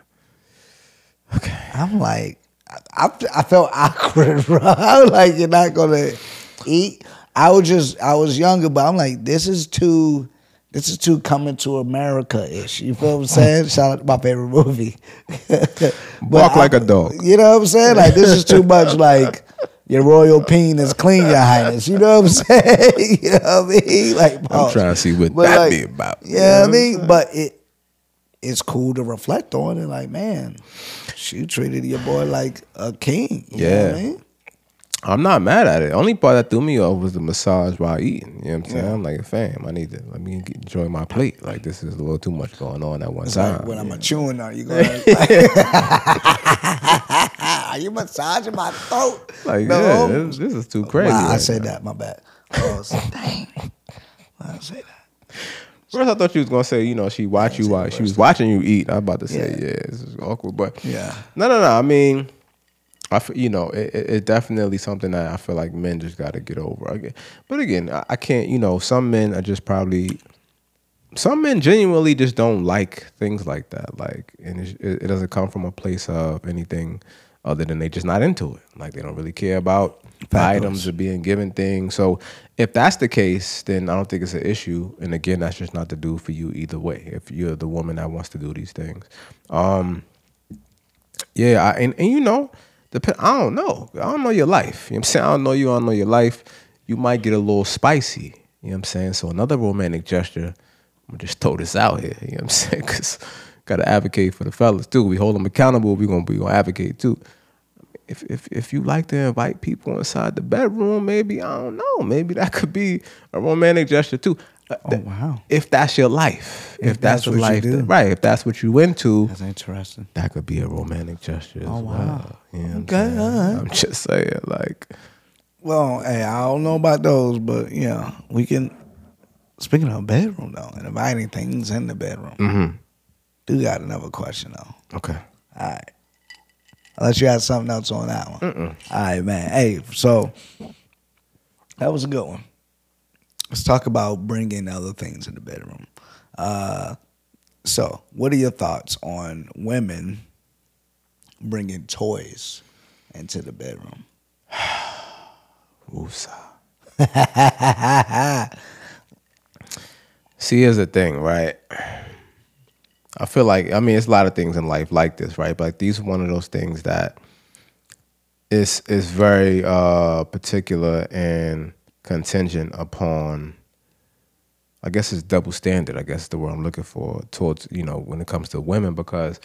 Okay. I'm like, I, I, I felt awkward, bro. I was like, you're not gonna eat. I was just, I was younger, but I'm like, this is too, this is too coming to America ish. You feel what I'm saying? Shout out to my favorite movie. Walk like a dog. You know what I'm saying? Like this is too much. Like your royal peen is clean, your highness. You know what I'm saying? you know what I mean? Like I'm trying to see what But that like, be about. Yeah, I mean, but it it's cool to reflect on it. Like, man, she treated your boy like a king. You know what I Yeah. mean? I'm not mad at it. Only part that threw me off was the massage while eting. You know what I'm saying? I'm like, fam, I need to let me enjoy my plate. Like this is a little too much going on at one It's time. like when I'm yeah. chewing on you, going, are you massaging my throat? like, No. yeah, this, this is too crazy. Wow, I right said now. that. My bad. Oh, so- dang. Why I say that? First, I thought you was gonna say, you know, she watch you while she was watching you eat. I'm about to say, Yeah. yeah, this is awkward, but Yeah. no, no, no. I mean, I, you know, it, it, it's definitely something that I feel like men just got to get over. Again, but again, I, can't. You know, some men are just probably. Some men genuinely just don't like things like that. Like, and it, it doesn't come from a place of anything other than they just not into it. Like, they don't really care about items or being given things. So, if that's the case, then I don't think it's an issue. And again, that's just not the dude for you either way. If you're the woman that wants to do these things, um, yeah, I, and and you know, dep- I don't know. I don't know your life. You know what I'm saying? I don't know you. I don't know your life. You might get a little spicy. You know what I'm saying? So another romantic gesture. I'm just throw this out here. You know what I'm saying? Because gotta advocate for the fellas too. We hold them accountable. We gonna we gonna advocate too. If if if you like to invite people inside the bedroom, maybe I don't know. Maybe that could be a romantic gesture too. Oh, wow. If that's your life, if, If that's, that's what you life, do. right? If that's what you into, That's interesting. that could be a romantic gesture as Oh, wow. well. You know I'm Okay, saying? all right. I'm just saying, like, Well, hey, I don't know about those, but yeah, we can. Speaking of bedroom though, and inviting things in the bedroom, mm-hmm. do you got another question though. okay. All right. Unless you had something else on that one. All right, man. Hey, so that was a good one. Let's talk about bringing other things in the bedroom. Uh, so, what are your thoughts on women bringing toys into the bedroom? Woosah. See, here's the thing, right? I feel like I mean, it's a lot of things in life like this, right? But like, these are one of those things that is is very uh, particular and contingent upon. I guess it's double standard. I guess is the word I'm looking for towards you know when it comes to women because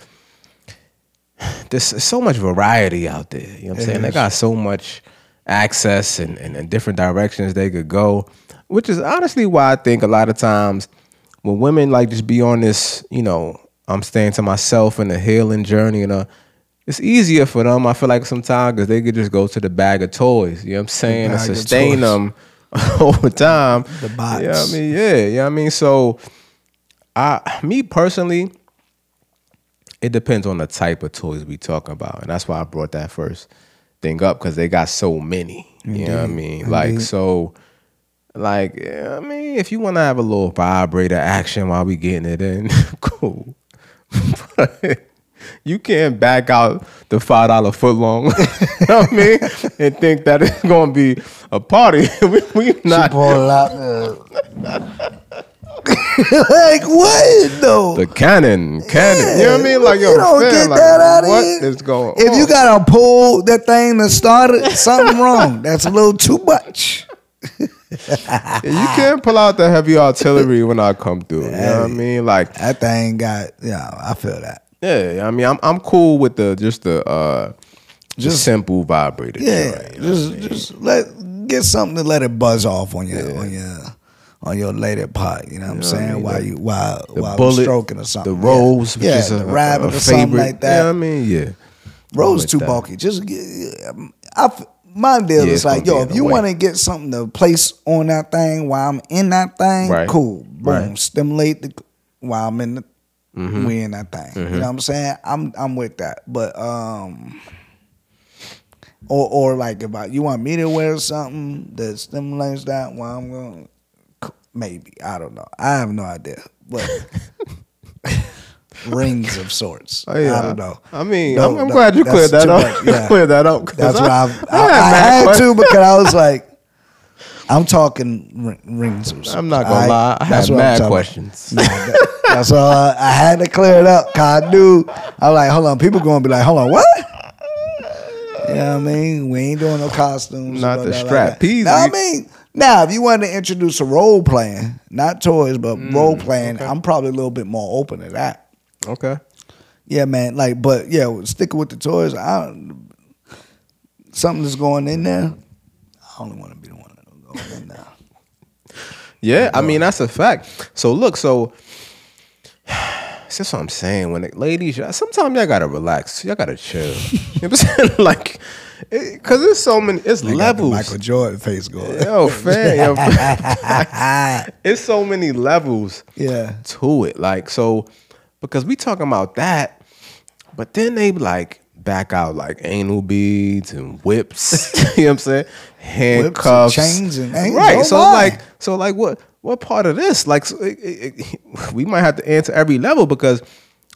there's so much variety out there. You know what I'm It saying? They got so much access and, and, and different directions they could go, which is honestly why I think a lot of times when women like just be on this, you know, I'm staying to myself and a healing journey and uh it's easier for them. I feel like sometimes because they could just go to the bag of toys. You know what I'm saying? And sustain them over time. The box. Yeah, I mean, yeah, yeah. I mean, so I, me personally, it depends on the type of toys we talking about, and that's why I brought that first thing up because they got so many. You know what I Indeed. mean? Like so, like yeah, I mean, if you want to have a little vibrator action while we getting it in, cool. but you can't back out the five dollar foot long. you know what I mean? And think that it's gonna be a party. we, we not the uh, like what though? The cannon, cannon. You know what I mean? Like yo, you don't fam, get like, that out of what here. is going If on? you gotta pull that thing to start it, something wrong. That's a little too much. Yeah, you can't pull out the heavy artillery when I come through. You know what I mean? Like, That thing got yeah, I feel that. Yeah, I mean, I'm I'm cool with the just the uh just simple vibrator. Yeah, joint, you know just what I mean? just let get something to let it buzz off on your on your on your lady part. You know what I'm know what I saying? mean? while The- you while the while bullet, stroking or something. the rose, yeah, which yeah is a, the rabbit a or something favorite. like that. You know what I mean? Yeah. Rose With too that. bulky. Just get- I f- my deal Yeah, is like, gonna yo, be if you way. want to get something to place on that thing while I'm in that thing, Right. cool. Boom. Right. Stimulate the while I'm in the Mm-hmm. we in that thing. You know what I'm saying? I'm I'm with that. But um or or like if I, you want me to wear something that stimulates that while I'm going maybe. I don't know. I have no idea. But rings of sorts. Oh, yeah. I don't know. I mean, No, I'm, I'm no, glad you cleared that up. yeah. cleared that up. That's I- what I've, I, I had I, had to because I was like, I'm talking rings. I'm not gonna All lie, I have mad questions. Nah, that- that's all. I, I had to clear it up. Cause I knew. I'm like, hold on. People gonna be like, hold on, what? You know what I mean? We ain't doing no costumes. Not the strap Like. Now, I mean, now if you wanted to introduce a role playing, not toys, but Mm, role playing, I'm probably a little bit more open to that. Okay. Yeah, man. Like, but yeah, sticking with the toys, I something that's going in there. I only want to be the one that's going in there. Yeah, I mean that's a fact. So look, so that's what I'm saying. When it, ladies, y'all- sometimes y'all gotta relax. Y'all gotta chill. you know what I'm saying? Like, because there's so many. It's They got the levels. Michael Jordan face going. Yo, fam, yo, it's so many levels Yeah. to it. Like, so because we talking about that, but then they like back out like anal beads and whips. you know what I'm saying? Handcuffs, chains and ain't right. no So like, so like, what what part of this? Like, so it, it, it- we might have to answer every level because.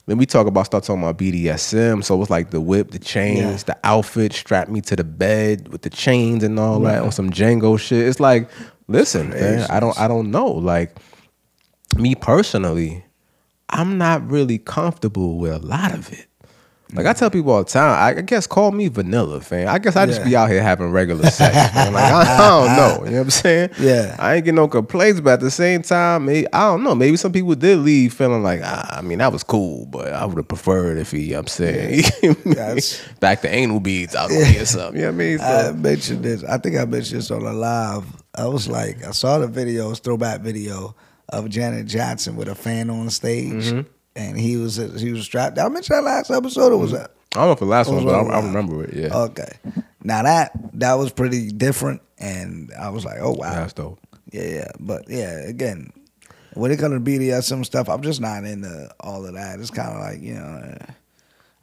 Then we talk about start talking about BDSM. So it's like the whip, the chains, the outfit, strap me to the bed with the chains and all that on some Django shit. It's like, listen, man, I don't I don't know. Like me personally, I'm not really comfortable with a lot of it. Like I tell people all the time, I guess call me vanilla, fan. I guess I just Yeah. be out here having regular sex. man. Like I, I don't know, you know what I'm saying? Yeah. I ain't get no complaints, but at the same time, maybe, I don't know. Maybe some people did leave feeling like, ah, I mean, that was cool, but I would have preferred if he, you know what I'm saying, That's- back to anal beads out me or something. You know what I mean? So, I mentioned this. I think I mentioned this on a live. I was like, I saw the videos, throwback video of Janet Jackson with a fan on stage, Mm-hmm. And he was he was strapped. I mentioned that last episode, or was mm-hmm. that? I don't know if the last It was one, but I, I remember it. Yeah, Okay. Now that that was pretty different, and I was like, oh wow, that's dope. Yeah, yeah. But yeah, again, when it comes to BDSM stuff, I'm just not into all of that. It's kind of like you know,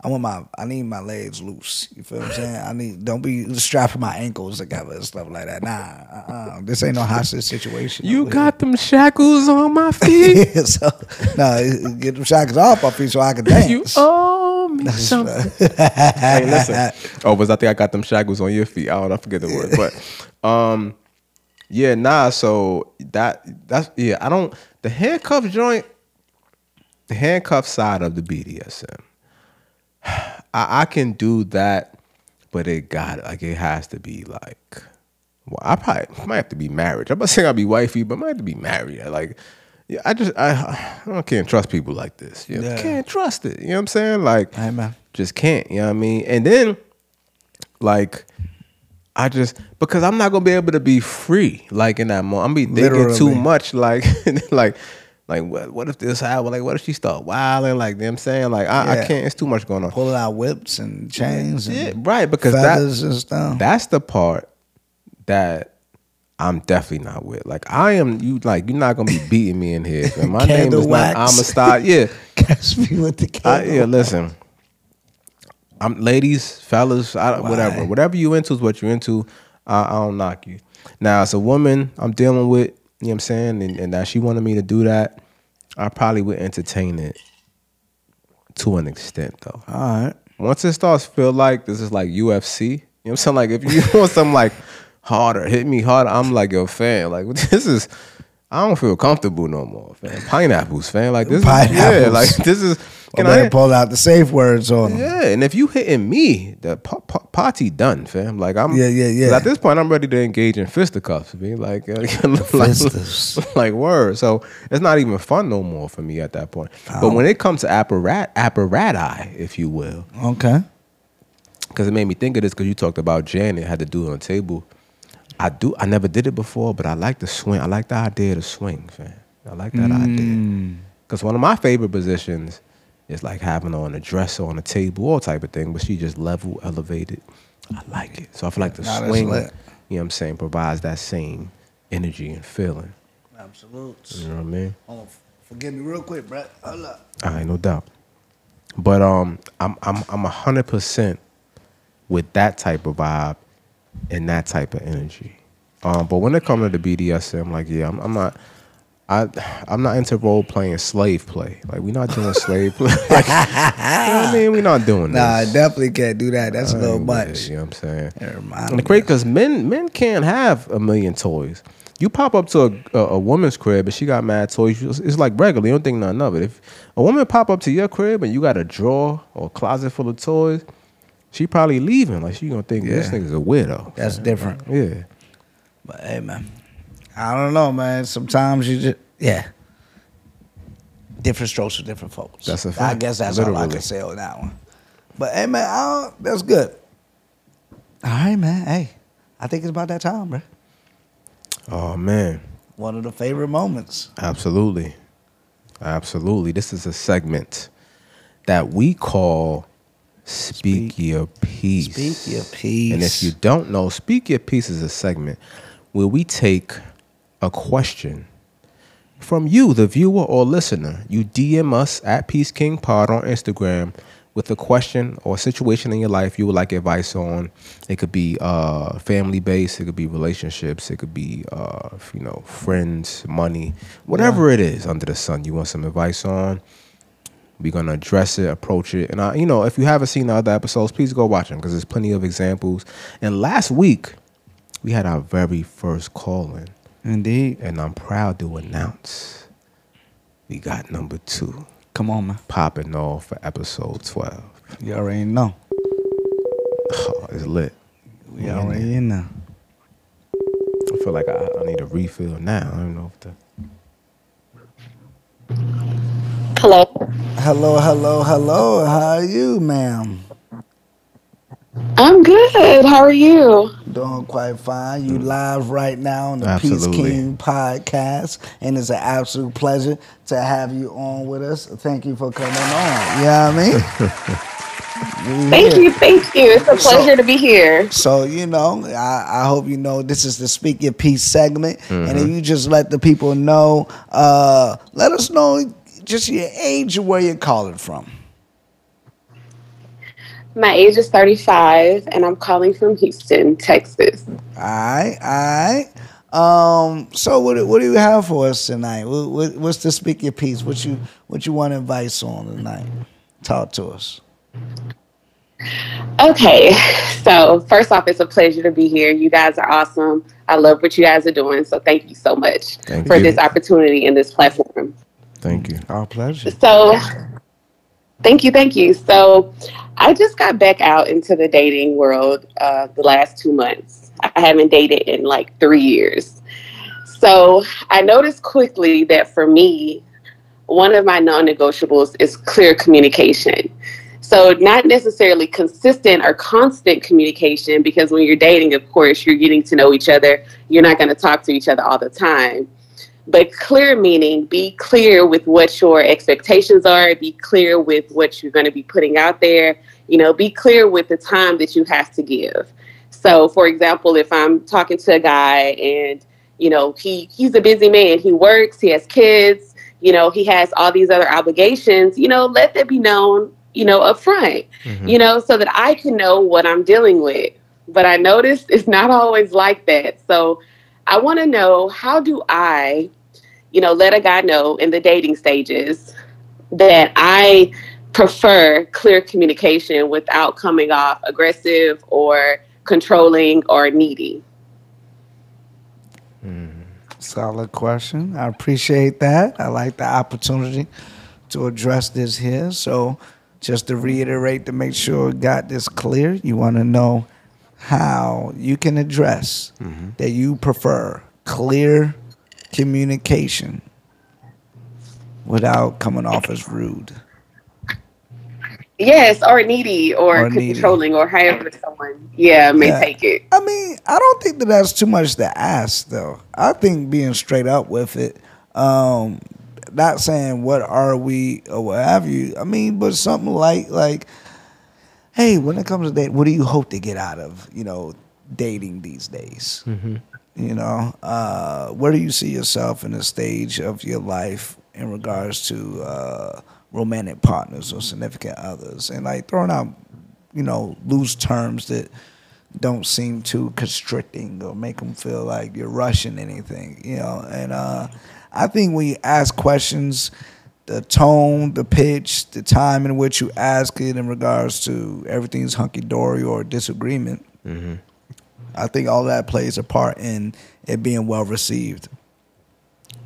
I want my, I need my legs loose. You feel what I'm saying? I need, don't be strapping my ankles together and stuff like that. Nah, uh-uh. this ain't no hostage situation. You over got them shackles on my feet. here. so, nah, get them shackles off my feet so I can dance. you owe me something. hey, listen. Oh, was I think I got them shackles on your feet? I don't know, I forget the word. But um yeah, nah, so that that's yeah, I don't the handcuff joint, the handcuff side of the BDSM. I, I can do that, but it got like it has to be like well, I probably might have to be married. I'm not saying I'll be wifey, but I might have to be married. Like, yeah, I just I, I can't trust people like this. You know? Yeah. can't trust it. You know what I'm saying? Like, man. just can't. You know what I mean? And then, like, I just because I'm not gonna be able to be free. Like in that moment, I'm be thinking too much. Like, like. Like what? What if this happened? Like what if she start wilding? Like you know what I'm saying, like I, I can't. It's too much going on. Pulling out whips and chains and Yeah, right. Because that and that's the part that I'm definitely not with. Like I am you like you're not gonna be beating me in here. man. My name is wax. not Amistad. Yeah. Catch me with the I, candle. yeah, listen. I'm ladies, fellas, I, whatever. Whatever you into is what you into. I, I don't knock you. Now, as a woman I'm dealing with, you know what I'm saying, and, and that she wanted me to do that, I probably would entertain it to an extent though All right. once it starts feel like this is like UFC, you know what I'm saying? Like if you want something like harder, hit me harder, I'm like your fan. Like this is I don't feel comfortable no more, fam. Pineapples, fam. Like this, is, yeah, like this is. Can I I? pull out the safe words on them? Yeah, and if you hitting me, the pa- pa- party done, fam. Like I'm. Yeah, yeah, yeah. At this point, I'm ready to engage in fisticuffs. Be like, uh, like, like word. So it's not even fun no more for me at that point. Oh. But when it comes to apparat apparati, if you will, Okay. because it made me think of this because you talked about Janet had to do it on the table. I do. I never did it before, but I like the swing. I like the idea of the swing, fam. I like that Mm. idea. Because one of my favorite positions is like having her on a dresser, on a table, all type of thing. But she just level elevated. I like it. So I feel like the Nah, that's swing, you know what I'm saying, provides that same energy and feeling. Absolutely. You know what I mean? Oh, forgive me real quick, Brett. Hold up. All right, no doubt. But um, I'm I'm I'm a hundred percent with that type of vibe and that type of energy. Um, but when it comes to the BDSM, like yeah, I'm, I'm not. I I'm not into role playing slave play. Like we're not doing slave play. like, you know what I mean? We're not doing that. Nah, I this. definitely can't do that. That's a I little with it, much. You know what I'm saying? And the crazy because men men can't have a million toys. You pop up to a, a, a woman's crib and she got mad toys. It's like regular. You don't think nothing of it. If a woman pop up to your crib and you got a drawer or a closet full of toys, she probably leaving. Like she gonna think this Yeah. nigga's a widow. That's different. Yeah. But hey, man, I don't know, man. Sometimes you just yeah. Different strokes for different folks. That's a I fact. I guess that's all I can say on that one. But hey, man, I don't, that's good. All right, man. Hey, I think it's about that time, bro. Oh man. One of the favorite moments. Absolutely. Absolutely. This is a segment that we call Speak, Speak- Your Peace. Speak your piece. And if you don't know, Speak Your Peace is a segment where we take a question from you, the viewer or listener. You DM us at Peace King Pod on Instagram with a question or situation in your life you would like advice on. It could be uh, family based, it could be relationships, it could be uh, you know friends, money, whatever it is under the sun. You want some advice on. We're gonna address it, approach it, and I, you know, if you haven't seen the other episodes, please go watch them because there's plenty of examples. And last week, we had our very first call in, Indeed. and I'm proud to announce we got number two Come on, man. popping off for episode 12. You already know. Oh, it's lit. We already know. I feel like I, I need a refill now. I don't know if the. Hello, hello, hello. How are you, ma'am? I'm good. How are you? Doing quite fine. You live right now on the Absolutely. Peace King podcast, and it's an absolute pleasure to have you on with us. Thank you for coming on. You know what I mean? We Thank you. Thank you. It's a So- pleasure to be here. So you know, I, I hope you know this is the Speak Your Peace segment, and Mm-hmm. if you just let the people know, uh, let us know just your age and where you're calling from. My age is 35, and I'm calling from Houston, Texas. All right, all right. Um, so what do- what do you have for us tonight? What, what, what's the speak your piece? What you what you want advice on tonight? Talk to us. Okay, so first off, it's a pleasure to be here. You guys are awesome. I love what you guys are doing. So thank you so much Thank for you. this opportunity and this platform. Thank you. Our pleasure. So, thank you, thank you. So, I just got back out into the dating world uh, the last two months. I haven't dated in like three years. So, I noticed quickly that for me, one of my non negotiables is clear communication. So, not necessarily consistent or constant communication, because when you're dating, of course, you're getting to know each other. You're not going to talk to each other all the time but clear meaning be clear with what your expectations are be clear with what you're going to be putting out there you know be clear with the time that you have to give. So for example if i'm talking to a guy and you know he he's a busy man he works he has kids you know he has all these other obligations you know let that be known you know up front mm-hmm. you know so that i can know what i'm dealing with. But i noticed it's not always like that. So I want to know how do I, you know, let a guy know in the dating stages that I prefer clear communication without coming off aggressive or controlling or needy. Mm-hmm. Solid question. I appreciate that. I like the opportunity to address this here. So, just to reiterate to make sure we got this clear, you want to know how you can address that you prefer clear communication without coming off as rude. Yes, or needy, or, Or needy. controlling, or however someone, yeah, may Yeah. take it. I mean, I don't think that that's too much to ask, though. I think being straight up with it, um, not saying what are we or what have you. I mean, but something like like, hey, when it comes to date, what do you hope to get out of you know dating these days? You know, uh, where do you see yourself in a stage of your life in regards to uh, romantic partners or significant others, and like throwing out, you know, loose terms that don't seem too constricting or make them feel like you're rushing anything, you know. And uh, I think when you ask questions, the tone, the pitch, the time in which you ask it in regards to everything's hunky dory or disagreement, I think all that plays a part in it being well received.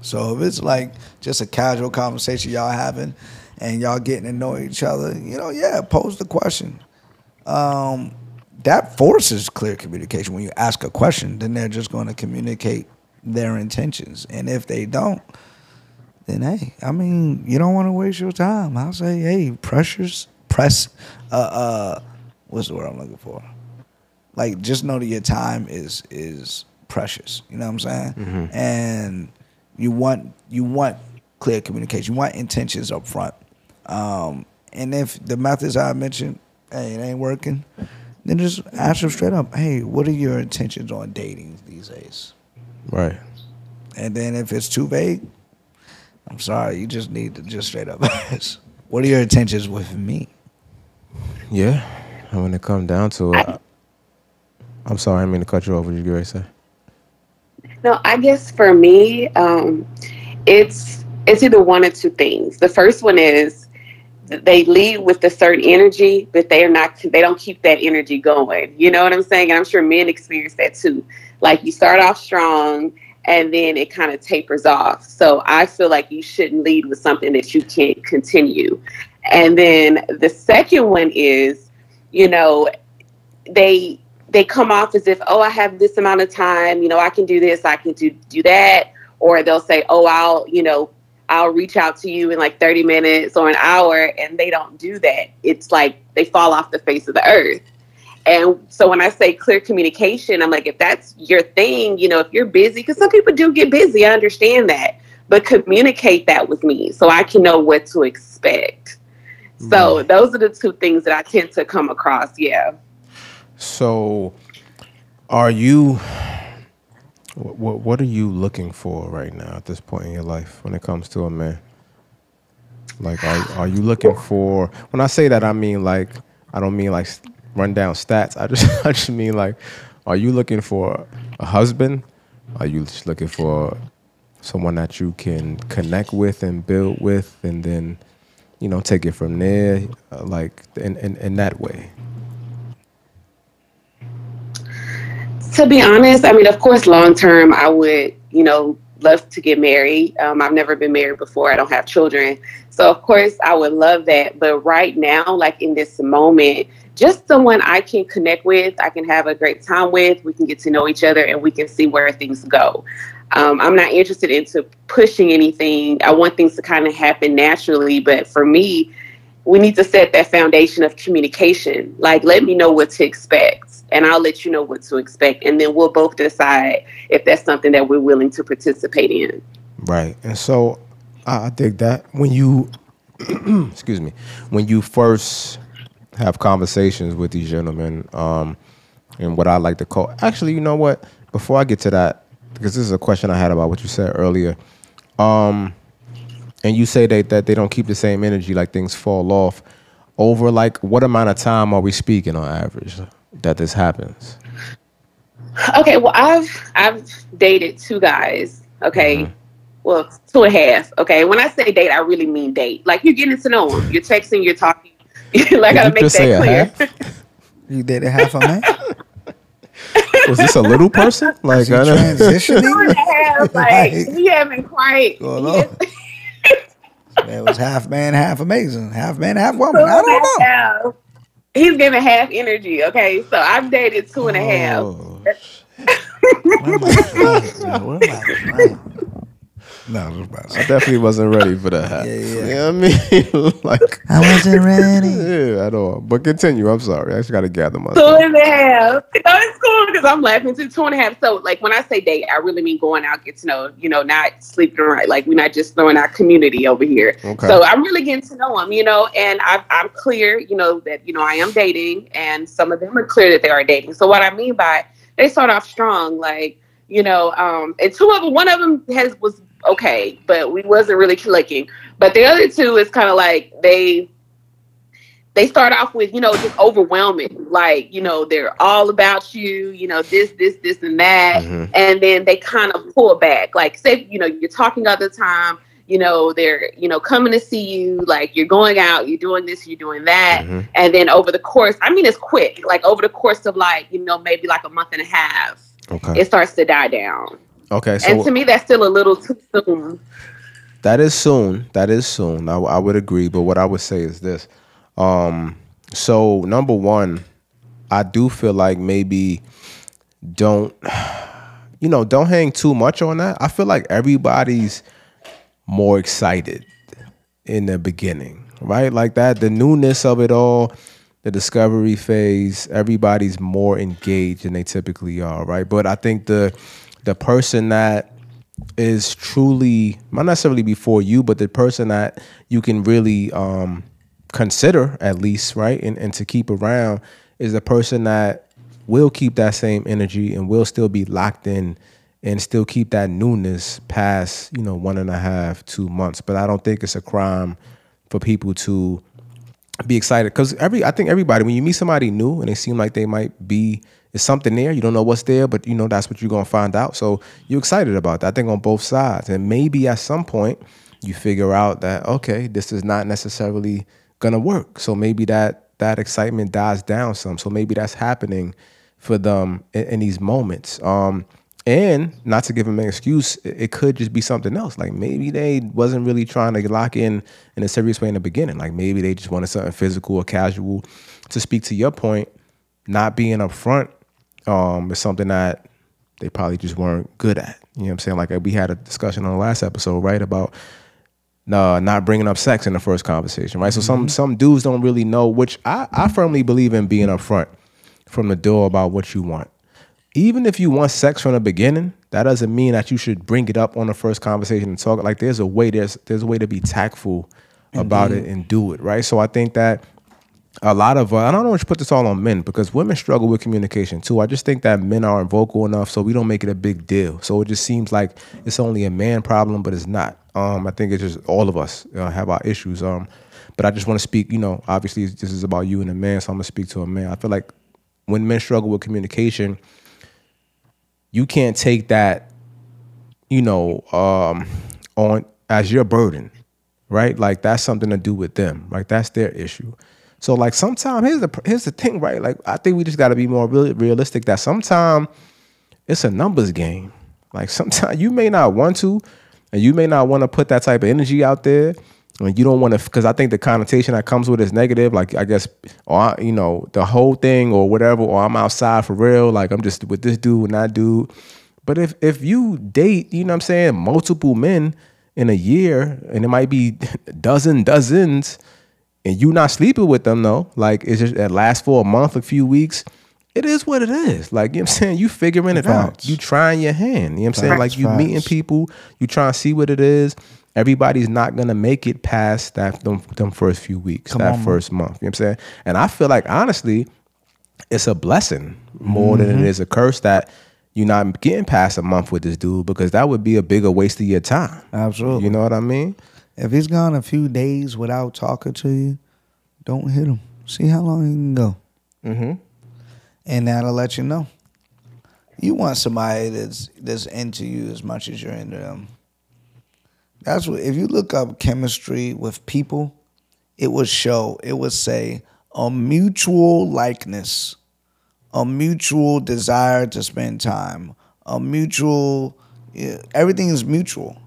So if it's like just a casual conversation y'all having and y'all getting to know each other, you know, yeah, pose the question. Um, that forces clear communication. When you ask a question, then they're just going to communicate their intentions. And if they don't, then hey, I mean, you don't want to waste your time. I'll say, hey, pressures, press, uh, uh, what's the word I'm looking for? Like, just know that your time is is precious. You know what I'm saying? And you want you want clear communication. You want intentions up front. Um, and if the methods I mentioned, hey, it ain't working, then just ask them straight up, hey, what are your intentions on dating these days? Right. And then if it's too vague, I'm sorry, you just need to just straight up ask, what are your intentions with me? Yeah. And when it comes down to it, I, am sorry, I didn't mean to cut you off. What you going to say? No, I guess for me, um, it's it's either one or two things. The first one is they lead with a certain energy, but they are not. They don't keep that energy going. You know what I'm saying? And I'm sure men experience that too. Like you start off strong, and then it kind of tapers off. So I feel like you shouldn't lead with something that you can't continue. And then the second one is, you know, they they come off as if, oh, I have this amount of time, you know, I can do this, I can do do that, or they'll say, oh, I'll, you know, I'll reach out to you in like 30 minutes or an hour, and they don't do that. It's like they fall off the face of the earth. And so when I say clear communication, I'm like, if that's your thing, you know, if you're busy, because some people do get busy, I understand that, but communicate that with me so I can know what to expect. So mm. those are the two things that I tend to come across. Yeah. So, are you? What What are you looking for right now at this point in your life when it comes to a man? Like, are are you looking for? When I say that, I mean like I don't mean like run down stats. I just I just mean like, are you looking for a husband? Are you just looking for someone that you can connect with and build with, and then you know take it from there, uh, like in, in in that way? To be honest, I mean, of course, long term, I would, you know, love to get married. Um, I've never been married before. I don't have children. So, of course, I would love that. But right now, like in this moment, just someone I can connect with, I can have a great time with, we can get to know each other, and we can see where things go. Um, I'm not interested into pushing anything. I want things to kind of happen naturally. But for me, we need to set that foundation of communication. Like, let me know what to expect, and I'll let you know what to expect, and then we'll both decide if that's something that we're willing to participate in. Right. And so I dig that. When you excuse me, when you first have conversations with these gentlemen, um, and what I like to call actually, you know what? Before I get to that, because this is a question I had about what you said earlier. Um and you say that, that they don't keep the same energy, like things fall off. Over like what amount of time are we speaking on average that this happens? Okay, well, I've I've dated two guys. Okay, Mhm. well, two and a half. Okay, when I say date, I really mean date. Like you're getting to know them. You're texting. You're talking. like I Did gotta you make just say that a clear. half? You dated half a man? Was this a little person? Like You I know- two transitioning? a half. like Like- we haven't quite. Going he on. It was half man, half amazing, half man, half woman. I don't know. half. He's giving half energy. Okay, so I've dated two and a half. Oh, Where am I? Where am I trying? No, I was about to I definitely wasn't ready for that. Yeah, yeah. You know what I mean? like, I wasn't ready. yeah, at all. But continue. I'm sorry. I just got to gather Two myself. and a half. No, it's cool because I'm laughing too. Two and a half. So, like, when I say date, I really mean going out, get to know, you know, not sleeping right. Like, we're not just throwing our community over here. Okay. So, I'm really getting to know them, you know, and i I'm clear, you know, that, you know, I am dating, and some of them are clear that they are dating. So, what I mean by they start off strong, like, you know, um, and two of them, one of them has was okay, but we wasn't really clicking. But the other two is kind of like they they start off with you know just overwhelming like you know they're all about you you know this this this and that Mhm. and then they kind of pull back like say you know you're talking all the time you know they're you know coming to see you like you're going out you're doing this you're doing that Mhm. and then over the course i mean it's quick like over the course of like you know maybe like a month and a half Okay. it starts to die down Okay. So and to me that's still a little too soon that is soon. That is soon. I, I would agree. But what I would say is this. Um, so number one, I do feel like maybe don't, you know, don't hang too much on that. I feel like everybody's more excited in the beginning, right? Like that, the newness of it all, the discovery phase, everybody's more engaged than they typically are, right? But I think the the person that is truly not necessarily be before you, but the person that you can really um, consider at least, right, and, and to keep around is the person that will keep that same energy and will still be locked in and still keep that newness past, you know, one and a half, two months. But I don't think it's a crime for people to be excited because every I think everybody when you meet somebody new and they seem like they might be is something there you don't know what's there but you know that's what you're gonna find out so you're excited about that I think on both sides and maybe at some point you figure out that okay this is not necessarily gonna work so maybe that that excitement dies down some so maybe that's happening for them in, in these moments um and not to give them an excuse, it could just be something else. Like maybe they wasn't really trying to lock in in a serious way in the beginning. Like maybe they just wanted something physical or casual. To speak to your point, not being upfront um, is something that they probably just weren't good at. You know what I'm saying? Like we had a discussion on the last episode, right, about uh, not bringing up sex in the first conversation, right? So some some dudes don't really know, which I, I firmly believe in being upfront from the door about what you want. Even if you want sex from the beginning, that doesn't mean that you should bring it up on the first conversation and talk. Like there's a way there's there's a way to be tactful about it and do it, right? So I think that a lot of uh, I don't want to put this all on men because women struggle with communication too. I just think that men aren't vocal enough, so we don't make it a big deal. So it just seems like it's only a man problem, but it's not. Um, I think it's just all of us uh, have our issues. Um, but I just want to speak. You know, obviously this is about you and a man, so I'm gonna speak to a man. I feel like when men struggle with communication, you can't take that, you know, um, on as your burden, right? Like that's something to do with them. Like that's their issue. So like sometimes here's the here's the thing, right? Like I think we just got to be more real, realistic. That sometimes it's a numbers game. Like sometimes you may not want to, and you may not want to put that type of energy out there. And you don't want to, because I think the connotation that comes with it is negative. Like I guess, or I- you know, the whole thing or whatever. Or I'm outside for real. Like I'm just with this dude and that dude. But if if you date, you know what I'm saying, multiple men in a year, and it might be dozen, dozens, and you not sleeping with them though, like it's just that lasts for a month, a few weeks. It is what it is. Like you know what I'm saying, you figuring it out. You trying your hand. You know what I'm saying? Facts, Like you meeting people, you trying to see what it is. Everybody's not gonna make it past that them, them first few weeks, Come that on, man. first month. You know what I'm saying? And I feel like honestly, it's a blessing more than Mm-hmm. it is a curse that you're not getting past a month with this dude because that would be a bigger waste of your time. Absolutely. You know what I mean? If he's gone a few days without talking to you, don't hit him. See how long he can go. Mm-hmm. and that'll let you know. You want somebody that's that's into you as much as you're into them. That's what if you look up chemistry with people, it would show, it would say a mutual likeness, a mutual desire to spend time, a mutual Yeah, everything is mutual.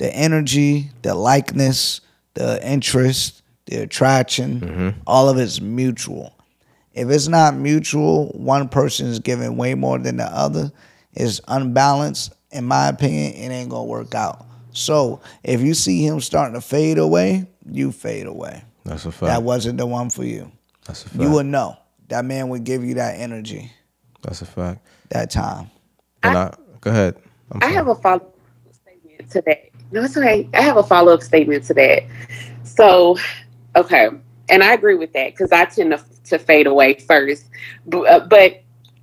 The energy, the likeness, the interest, the attraction, mm-hmm. all of it's mutual. If it's not mutual, one person is giving way more than the other, it's unbalanced. In my opinion, it ain't gonna work out. So if you see him starting to fade away, you fade away. That's a fact. That wasn't the one for you. That's a fact. You would know. That man would give you that energy, That's a fact. that time. And I, go ahead. I'm I sorry. have a follow up statement to that. No, it's okay. I have a follow up statement to that. So, okay, and I agree with that because I tend to, to fade away first. But, uh, but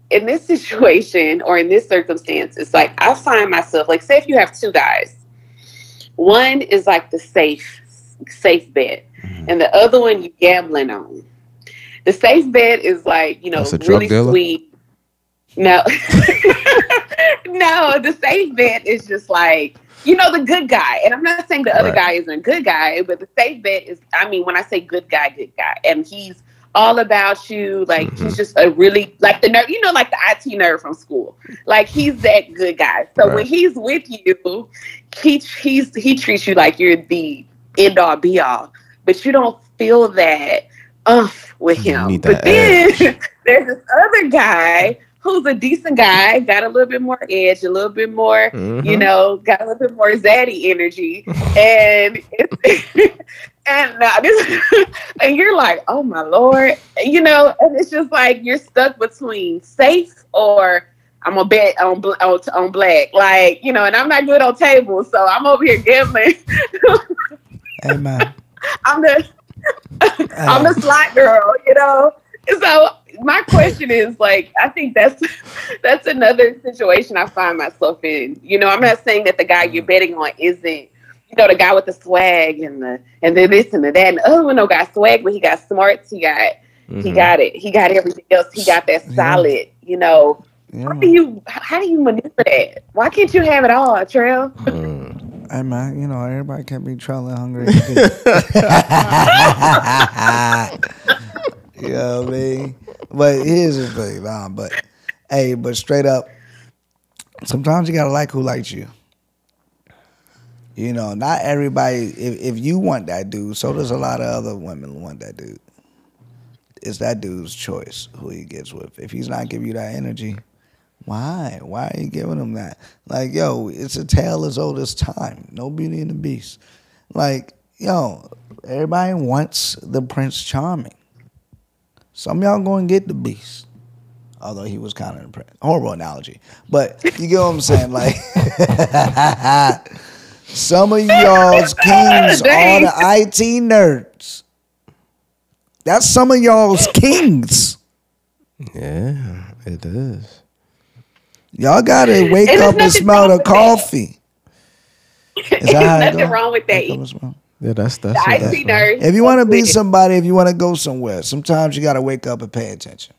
in this situation or in this circumstance, it's like I find myself like, say, if you have two guys, one is like the safe safe bet, Mm-hmm. and the other one you're gambling on. The safe bet is like you know That's really dealer? sweet. No, no, the safe bet is just like you know the good guy, and I'm not saying the other Right. guy isn't a good guy, but the safe bet is. I mean, when I say good guy, good guy, and he's all about you. Like Mm-hmm. he's just a really like the nerd, you know, like the IT nerd from school. Like he's that good guy. So when he's with you, he he's he treats you like you're the end all be all, but you don't feel that umph with him. But then there's this other guy who's a decent guy, got a little bit more edge, a little bit more, you Mhm. know, got a little bit more zaddy energy, and it's, and now this, and you're like, oh my lord, you know, and it's just like you're stuck between safe or. I'm gonna bet on, on on black, like you know, and I'm not good on tables, so I'm over here gambling. Hey man. I'm the I'm the slot girl, you know. So my question is like, I think that's that's another situation I find myself in. You know, I'm not saying that the guy you're betting on isn't, you know, the guy with the swag and the and the this and the that. And the other one no got swag, but he got smarts. He got he Mhm. got it. He got everything else. He got that Yeah. solid. You know, Yeah. how do you how do you maneuver that? Why can't you have it all, Trell? Mm. Hey man, you know everybody can't be trailing hungry. you know what I mean? But here's the thing, nah. But hey, but straight up, sometimes you gotta like who likes you. You know, not everybody. If if you want that dude, so does a lot of other women want that dude. It's that dude's choice who he gets with. If he's not giving you that energy, why? Why are you giving him that? Like, yo, it's a tale as old as time. No Beauty and the Beast. Like, yo, everybody wants the Prince Charming. Some of y'all going to get the Beast. Although he was kind of impressed. Horrible analogy. But you get what I'm saying? Like, some of y'all's kings are the IT nerds. That's some of y'all's kings. Yeah, it is. Y'all gotta wake And up and smell the coffee. Is There's that how it nothing wrong with that. Wake up and smell. Yeah, that's that's. The it, that's IT right. nerd. If you want to be somebody, if you want to go somewhere, sometimes you gotta wake up and pay attention.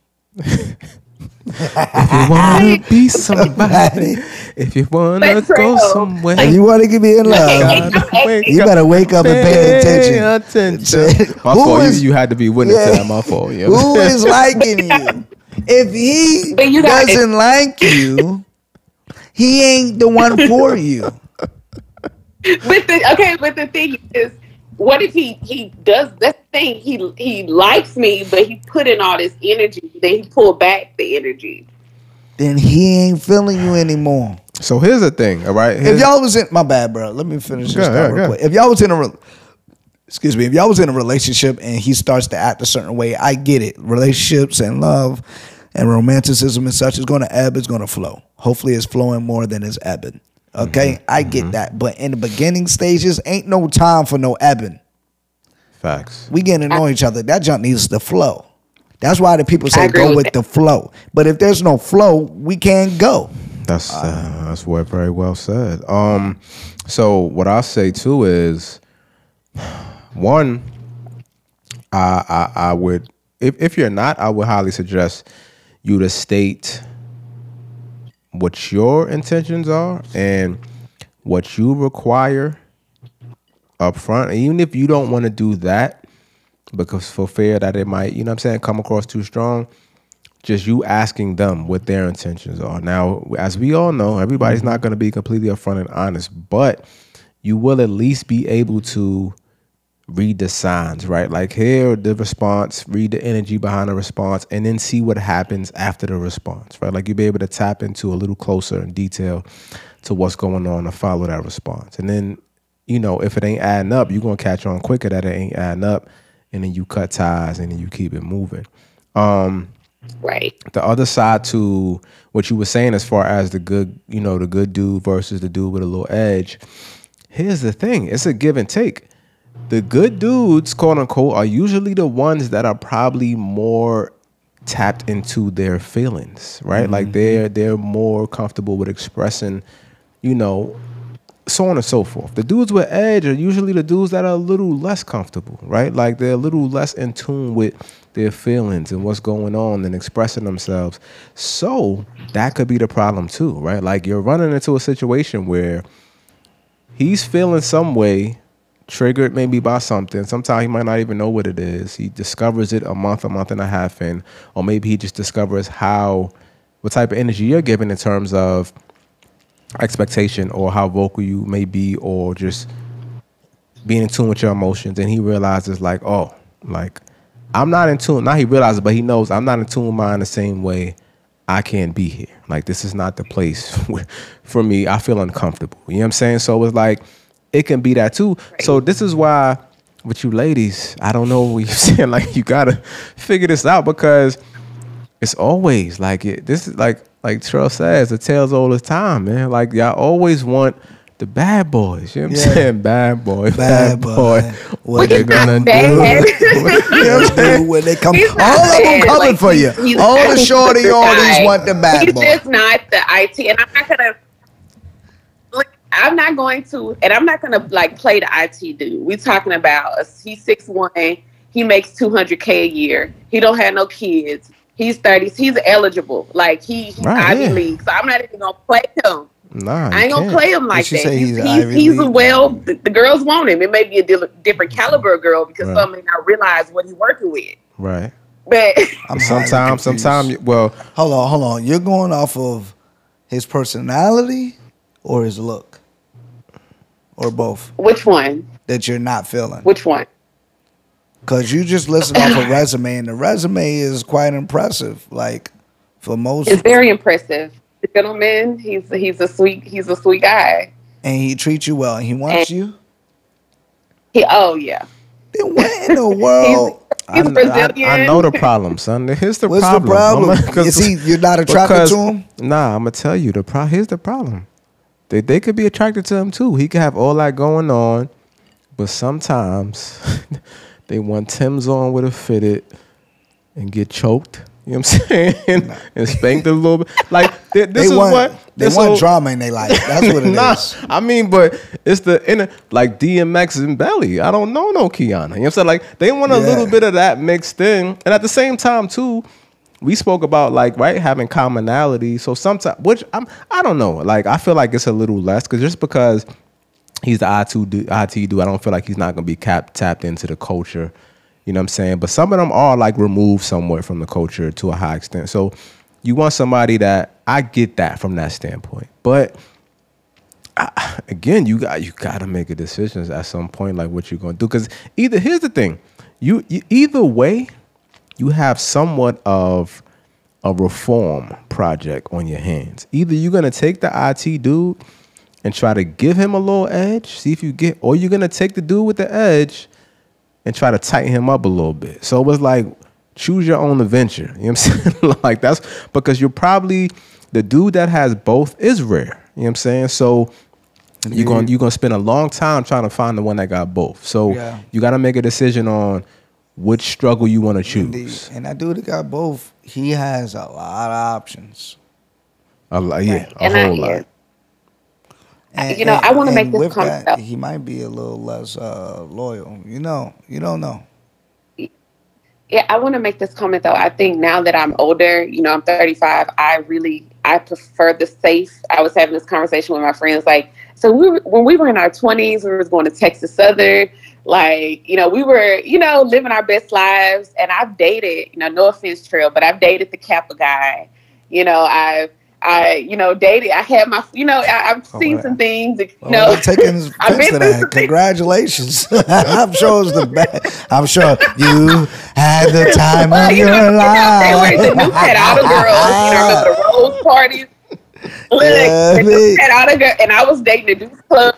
If you wanna be somebody, if you wanna go somewhere, If you want to get be in love, Okay, gotta wake you up, better wake up and pay attention. attention. My Who fault. is- you, you had to be witness Yeah. to that. My fault. Yeah. Who is liking you? If he you doesn't like you, he ain't the one for you. But the okay, but the thing is, what if he he does that thing? He he likes me, but he put in all this energy. Then he pull back the energy. Then he ain't feeling you anymore. So here's the thing. All right. If y'all was in my bad, bro. Let me finish this Go thought ahead, real go quick. If y'all was in a re- excuse me, if y'all was in a relationship and he starts to act a certain way, I get it. Relationships and love and romanticism and such is going to ebb. It's going to flow. Hopefully, it's flowing more than it's ebbing. Okay, Mm-hmm. I get that. But in the beginning stages, ain't no time for no ebbing. Facts. We getting to know each other. That junk needs to flow. That's why the people say go with with the flow. But if there's no flow, we can't go. That's uh, that's what very well said. Um, so what I say too is, one, I I, I would if if you're not, I would highly suggest you to state what your intentions are and what you require up front. And even if you don't want to do that, because for fear that it might, you know what I'm saying, come across too strong, just you asking them what their intentions are. Now, as we all know, everybody's mm-hmm. not going to be completely upfront and honest, but you will at least be able to read the signs, right? Like hear the response, read the energy behind the response, and then see what happens after the response, right? Like you'll be able to tap into a little closer in detail to what's going on to follow that response. And then, you know, if it ain't adding up, you're gonna catch on quicker that it ain't adding up, and then you cut ties and then you keep it moving. Um Right. the other side to what you were saying as far as the good, you know, the good dude versus the dude with a little edge. Here's the thing: it's a give and take. The good dudes, quote unquote, are usually the ones that are probably more tapped into their feelings, right? Like mm-hmm. they're they're more comfortable with expressing, you know, so on and so forth. The dudes with edge are usually the dudes that are a little less comfortable, right? Like they're a little less in tune with their feelings and what's going on and expressing themselves. So that could be the problem too, right? Like you're running into a situation where he's feeling some way, triggered maybe by something. Sometimes he might not even know what it is. He discovers it a month, a month and a half in, or maybe he just discovers how, what type of energy you're giving in terms of expectation or how vocal you may be or just being in tune with your emotions. And he realizes like oh like i'm not in tune. Now he realizes but he knows i'm not in tune with mine the same way i can't be here. Like this is not the place for me. I feel uncomfortable. You know what i'm saying? So it's like it can be that too so this is why with you ladies i don't know what you're saying like you gotta figure this out because it's always like it. This is like like Trell says, the tale's old as time, man. Like y'all always want the bad boys. You know what I'm Yeah. saying? Bad boy, Bad bad, boy. boy. What What they they're gonna bad. do? you know what I'm saying? when they come, He's all not of them coming Like, for you. he's- he's all the shorty the oldies guy. want the bad He's boy. just not the IT, and I'm not gonna. Look, I'm not going to, and I'm not gonna like play the IT dude. We're talking about a, he's six one. He makes two hundred k a year. He don't have no kids. He's thirty. He's eligible. Like he, he's Right, Ivy yeah. League. So I'm not even gonna play him. Nah, I ain't gonna can't. play him like that. say He's he's he's, Ivy he's a well. The, the girls want him. It may be a di- different caliber of girl because Right. some may not realize what he's working with. Right. But I'm Sometimes, sometimes. Well, Hold on, hold on. You're going off of his personality or his look, or both which one? that you're not feeling. Which one? Because you just listen off a resume, and the resume is quite impressive. Like for most, It's very impressive. The gentleman, he's he's a sweet he's a sweet guy. and he treats you well, and he wants you. He oh yeah. Then what in the world? He's I, Brazilian. I, I know the problem, son. Here's the What's problem. the problem? 'cause- Is he? You're not attracted because- to him? Nah, I'm gonna tell you the pro. Here's the problem. They they could be attracted to him too. He could have all that going on, but sometimes they want Timbs on with a fitted and get choked. You know what I'm saying? and spanked a little bit. Like thi- this They is want what they want whole- drama in their life. That's what it is. nah, I mean, but it's the inner like DMX and Belly. I don't know no Kiana. You know what I'm saying? Like they want a Yeah. little bit of that mixed in. And at the same time, too, we spoke about like, right, having commonality. So sometimes which I'm I don't know. Like I feel like it's a little less because just because he's the IT dude, IT I don't feel like he's not gonna be cap tapped into the culture. You know what I'm saying? But some of them are like removed somewhere from the culture to a high extent. So you want somebody that I get that from that standpoint. But I, again, you got you got to make a decision at some point, like what you're gonna do. Because either here's the thing, you, you either way, you have somewhat of a reform project on your hands. Either you're gonna take the IT dude and try to give him a little edge, see if you get, or you're gonna take the dude with the edge and try to tighten him up a little bit. So it was like choose your own adventure. You know what I'm saying? like that's because you're probably the dude that has both is rare. You know what I'm saying? So you're gonna you're going to spend a long time trying to find the one that got both. So Yeah. you got to make a decision on which struggle you want to Indeed. choose. And that dude that got both, he has a lot of options. A lot, yeah, a And whole yeah. lot. And, You know, I wanna make this comment that. He might be a little less uh, loyal. You know, you don't know. Yeah, I want to make this comment though. I think now that I'm older, you know, I'm 35. I really I prefer the safe. I was having this conversation with my friends, like, so we were, when we were in our 20s, we was going to Texas Southern. Like, you know, we were, you know, living our best lives. And I've dated, you know, no offense, Trell, but I've dated the Kappa guy. You know, I've, I, you know, dated. I had my, you know, I, have oh, seen right. some things. You Oh, know, taking offense I've been to through that. Congratulations. I'm sure it's the best. I'm sure you had the time Well, of you your know, you know, they life. were the new pet girls. You know, the rose parties? Look, Yeah, the new pet outer girl, and I was dating the Deuce Club,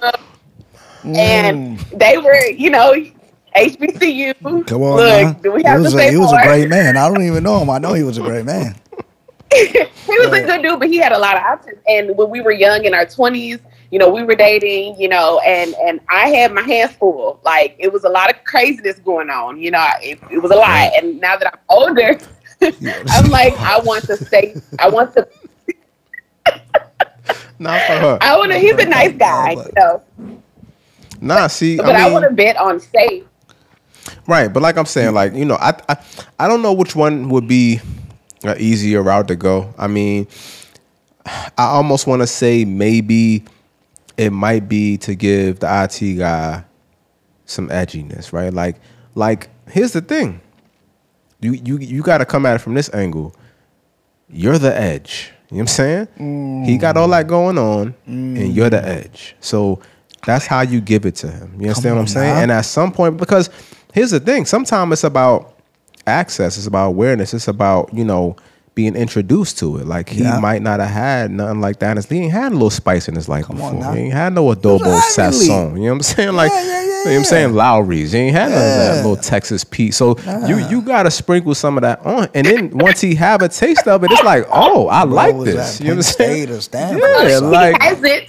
and they were, you know, HBCU. Come on, Look, do we he have was, to a, say he was a great man. I don't even know him. I know he was a great man. he was a good dude, but he had a lot of options. And when we were young in our twenties, you know, we were dating, you know, and and I had my hands full. Like it was a lot of craziness going on. You know, it, it was a lot. And now that I'm older, I'm like, I want to stay. I want to. Not for her. I want to. He's a nice guy, you know, Nah, see, but I I, mean, want to bet on safe. right. But like I'm saying, like you know, I, I I don't know which one would be an easier route to go. I mean, I almost want to say maybe it might be to give the IT guy some edginess, right? Like, like here's the thing. You you you got to come at it from this angle. You're the edge. You know what I'm saying? He got all that mm. going on, and you're the mm. edge. So that's how you give it to him. You understand what I'm saying? now. And at some point, because here's the thing: sometimes it's about access, it's about awareness, it's about you know being introduced to it. Like he Yeah. might not have had nothing like that. He ain't had a little spice in his life Come before. He ain't had no adobo was Ivy Sazón. You know what I'm saying? Like, Yeah, yeah, you know what I'm saying? Lawry's. He ain't had none of that little Texas Pete. So you you gotta sprinkle some of that on, and then once he have a taste of it, it's like, oh, I Bro like this. at You know what I'm saying? State or Stanford. Yeah, he like hasn't.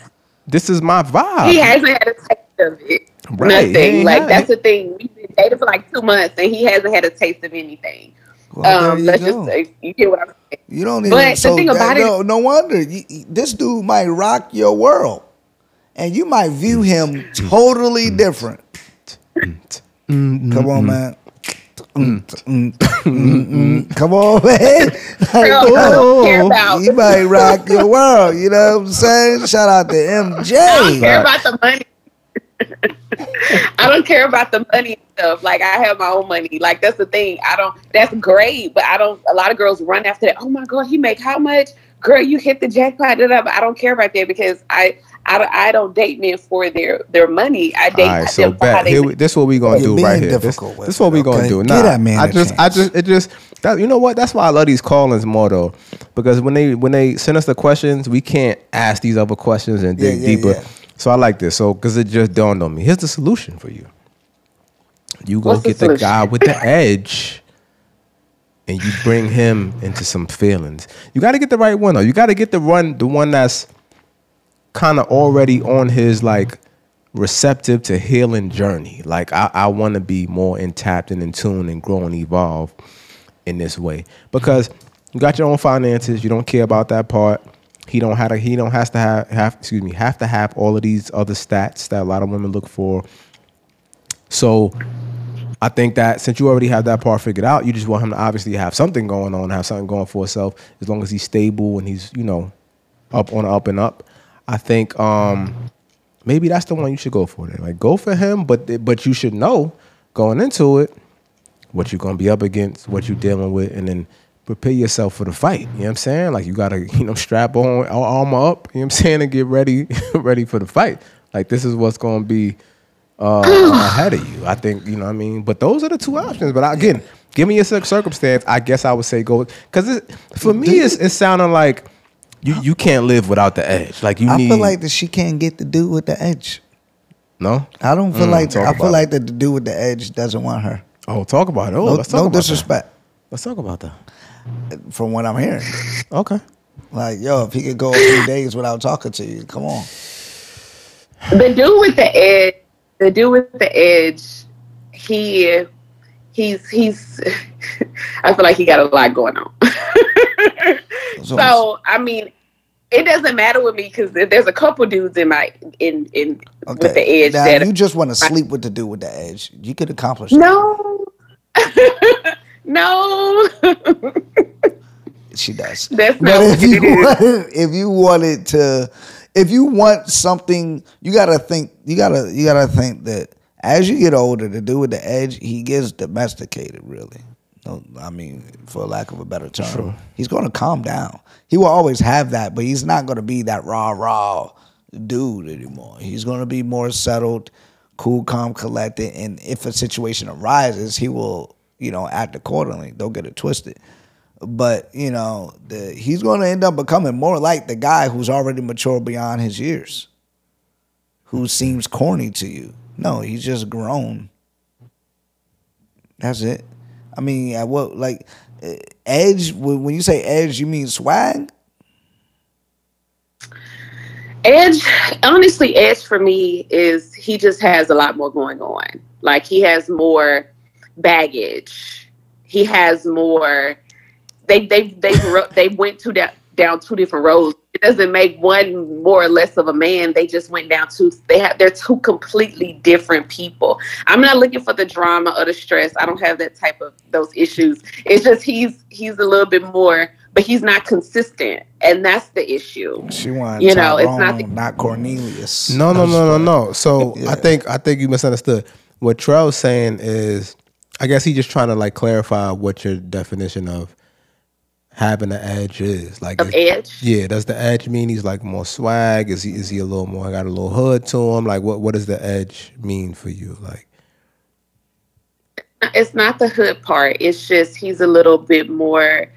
This is my vibe. He hasn't had a taste of it. Right, Nothing. Like had that's it. the thing. We've been dating for like two months, and he hasn't had a taste of anything. Well, um, there let's you go. just say, you get what I'm saying. You don't even. But the so thing that- about it- no, no wonder you, you- this dude might rock your world, and you might view him totally different. Come on, man. Mm, mm, mm, mm. Come on, man. Like, Girl, I don't care oh, about- he might rock your world. You know what I'm saying? Shout out to MJ. I don't care about the money. I don't care about the money stuff. Like I have my own money. Like that's the thing. I don't. That's great, but I don't. A lot of girls run after that. Oh my god, he make how much? Girl, you hit the jackpot. Da, da, but I don't care about that because I, I, don't- I don't date men for their their money. I date All right, so them for how bet they. here, we- this what we gonna do right here. This, difficult with this what it, we gonna okay? do. Give Nah, that man I a just, I just, it just, that, you know what? That's why I love these callings more though, because when they when they send us the questions, we can't ask these other questions and dig Yeah, yeah, deeper. yeah. So I like this. So because it just dawned on me. Here's the solution for you. You go What's get the, solution? guy with the edge. And you bring him into some feelings. You got to get the right one though. You got to get the one, the one that's kind of already on his like receptive to healing journey. Like I, I want to be more in tapped and in tune and grow and evolve in this way because you got your own finances. You don't care about that part. He don't have to. He don't has to have have excuse me have to have all of these other stats that a lot of women look for. So I think that since you already have that part figured out, you just want him to obviously have something going on, have something going for himself. As long as he's stable and he's you know up on up and up, I think um maybe that's the one you should go for. Then like go for him, but but you should know going into it what you're gonna be up against, what you're dealing with, and then prepare yourself for the fight. You know what I'm saying? Like you gotta, you know, strap on ar- armor up, you know what I'm saying, and get ready, ready for the fight. Like this is what's gonna be uh, ahead of you. I think, you know what I mean? But those are the two options. But again, give me a circumstance, I guess I would say go because for me it's it's sounding like you you can't live without the edge. Like you I need feel like that she can't get the dude with the edge. no? I don't feel Mm, like talk I about feel it. like that the dude with the edge doesn't want her. Oh, talk about it. Oh, No, let's talk no about that. disrespect Let's talk about that. from what I'm hearing. Okay. Like, yo, if he could go a few days without talking to you, come on. the dude with the edge, the dude with the edge, he, he's he's. I feel like he got a lot going on. So- so I mean, it doesn't matter with me because there's a couple dudes in my in in with the edge now, that you just want to sleep with the dude with the edge. You could accomplish that. no, no. She does. That's But not if you wanted, if you wanted to, if you want something, you gotta think. You gotta you gotta think that as you get older, the dude with the edge, he gets domesticated. Really, no, I mean, for lack of a better term, True. he's going to calm down. He will always have that, but he's not going to be that raw, raw dude anymore. He's going to be more settled, cool, calm, collected, and if a situation arises, he will, you know, act accordingly. Don't get it twisted. But you know, the, he's going to end up becoming more like the guy who's already mature beyond his years, who seems corny to you. No, he's just grown. That's it. I mean, at what like eh, edge? When you say edge, you mean swag? Edge, honestly, Edge for me is he just has a lot more going on. Like he has more baggage. He has more. They they they they went to that down two different roads. It doesn't make one more or less of a man. They just went down two. They have they're two completely different people. I'm not looking for the drama or the stress. I don't have that type of those issues. It's just he's he's a little bit more, but he's not consistent, and that's the issue. She wanted You know, it's not Tyrone, not Cornelius. No, no, no, no, no. So Yeah. I think I think you misunderstood. What Trell's saying is, I guess he's just trying to like clarify what your definition of having an edge is. Like, Edge, yeah, does the edge mean he's like more swag? Is he is he a little more got a little hood to him? Like, what what does the edge mean for you? Like, it's not the hood part. It's just he's a little bit more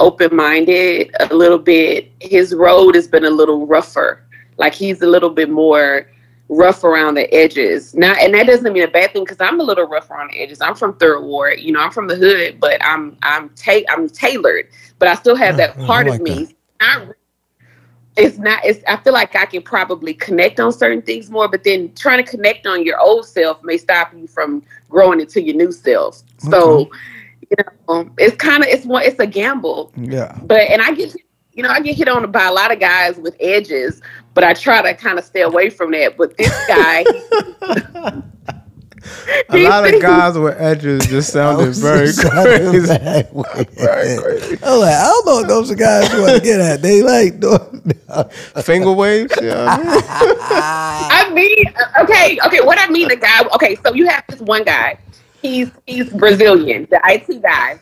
open minded, a little bit his road has been a little rougher. Like he's a little bit more rough around the edges. Not and that doesn't mean a bad thing because I'm a little rough around the edges. I'm from third ward, you know, I'm from the hood, but I'm I'm ta- I'm tailored. But I still have that part like of me. Not it's not it's i feel like i can probably connect on certain things more but then trying to connect on your old self may stop you from growing into your new self. So you know it's kind of it's one it's a gamble. Yeah. but and i get you know i get hit on by a lot of guys with edges but i try to kind of stay away from that. But this guy a lot of guys with edges just sounded very crazy. Very crazy. I'm like, I don't know if those guys you want to get at. They like doing. Finger waves. Yeah, I mean, okay, okay. What I mean, the guy. Okay, so you have this one guy. He's he's Brazilian, the IT guy.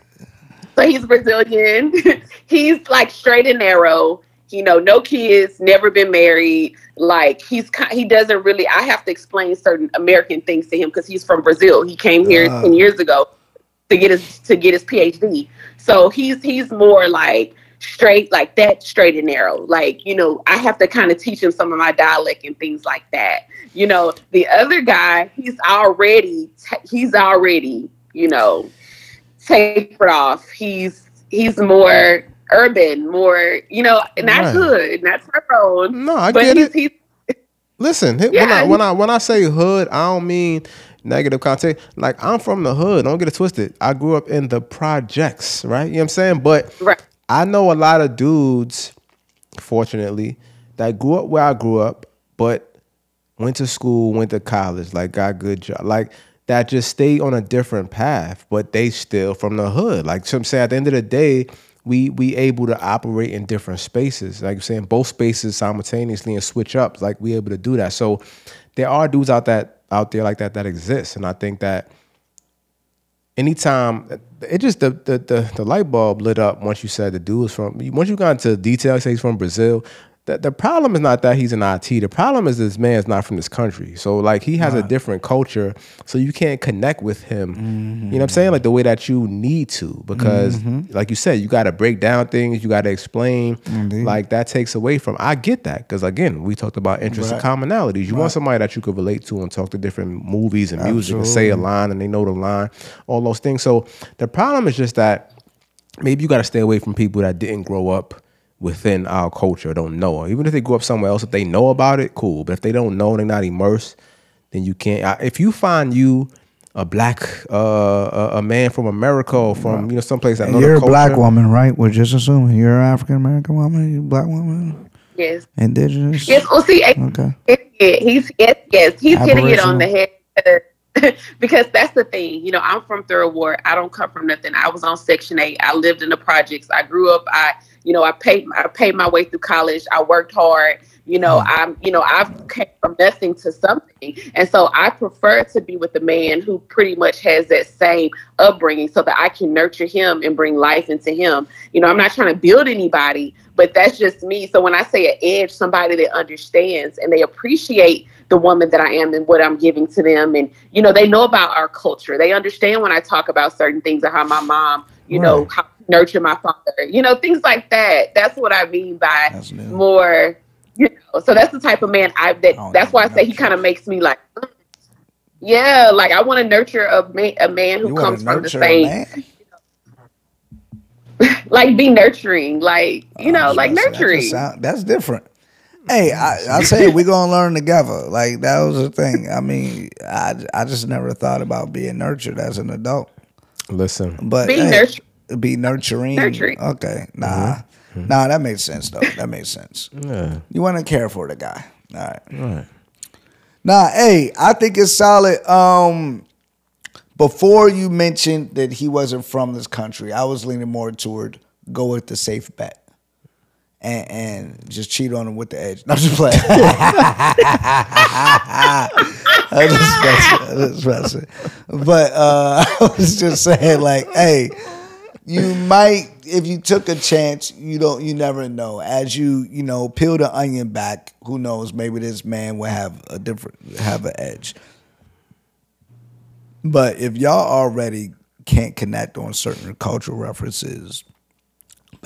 So he's Brazilian. he's like straight and narrow. You know, no kids, never been married. Like he's he doesn't really. I have to explain certain American things to him because he's from Brazil. He came here Ah. ten years ago to get his to get his PhD. So he's he's more like straight like that, straight and narrow. Like you know, I have to kind of teach him some of my dialect and things like that. You know, the other guy, he's already he's already you know tapered off. He's he's more urban, more you know, not Right. hood, that's not Tyrone. No, I but get he's, it. he's Listen, when I when I when I say hood, I don't mean negative content. Like I'm from the hood. Don't get it twisted. I grew up in the projects, right? You know what I'm saying? But right. I know a lot of dudes, fortunately, that grew up where I grew up, but went to school, went to college, like got good job, like that just stayed on a different path, but they still from the hood. Like so I'm saying at the end of the day, we we able to operate in different spaces. Like I'm saying, both spaces simultaneously and switch up. Like we able to do that. So there are dudes out that out there like that that exists, and I think that anytime it just the, the the the light bulb lit up once you said the dude was from once you got into detail say he's from Brazil. The, the problem is not that he's an IT. The problem is this man's not from this country. So like he has a different culture, so you can't connect with him. You know what I'm saying? Like the way that you need to, because mm-hmm. like you said, you got to break down things. You got to explain. Like that takes away from. I get that because again, we talked about interests and commonalities. You want somebody that you could relate to and talk to different movies and music and say a line and they know the line, all those things. So the problem is just that maybe you got to stay away from people that didn't grow up within our culture, don't know. Even if they grew up somewhere else, if they know about it, cool. But if they don't know, and they're not immersed, then you can't. If you find you a black uh, a, a man from America or from you know someplace that know You're a culture, black woman, right? We're just assuming you're an African American woman. You a black woman, Yes. indigenous. Yes. Well, see, Okay. Yeah, he's yes, yes, he's hitting it on the head because that's the thing. You know, I'm from Third Ward. I don't come from nothing. I was on Section Eight. I lived in the projects. I grew up. I, you know, I paid. I paid my way through college. I worked hard. You know, mm. I'm, you know, I've came from nothing to something. And so I prefer to be with a man who pretty much has that same upbringing so that I can nurture him and bring life into him. You know, I'm not trying to build anybody, but that's just me. So when I say an edge, somebody that understands and they appreciate the woman that I am and what I'm giving to them. And, you know, they know about our culture. They understand when I talk about certain things and how my mom, you right. know, how nurture my father, you know, things like that. That's what I mean by more you know, so that's the type of man I that. That's why I say he kind of makes me like, yeah, like I want to nurture a man, a man who you comes from the same. like be nurturing, like you know, oh, like nurturing. Sound, that's different. Hey, I, I say we're gonna learn together. Like that was the thing. I mean, I I just never thought about being nurtured as an adult. Listen, but be hey, nurturing. Be nurturing. Nurturing. Okay, nah. Mm-hmm. Mm-hmm. Nah, that makes sense though. That makes sense. Yeah. You want to care for the guy. All right. All right. Nah, hey, I think it's solid. Um, before you mentioned that he wasn't from this country, I was leaning more toward go with the safe bet. And, and just cheat on him with the edge. No, I'm just playing. I just messing. I just messing. But uh, I was just saying, like, hey, you might if you took a chance, you don't you never know. As you, you know, peel the onion back, who knows, maybe this man will have a different have an edge. But if y'all already can't connect on certain cultural references,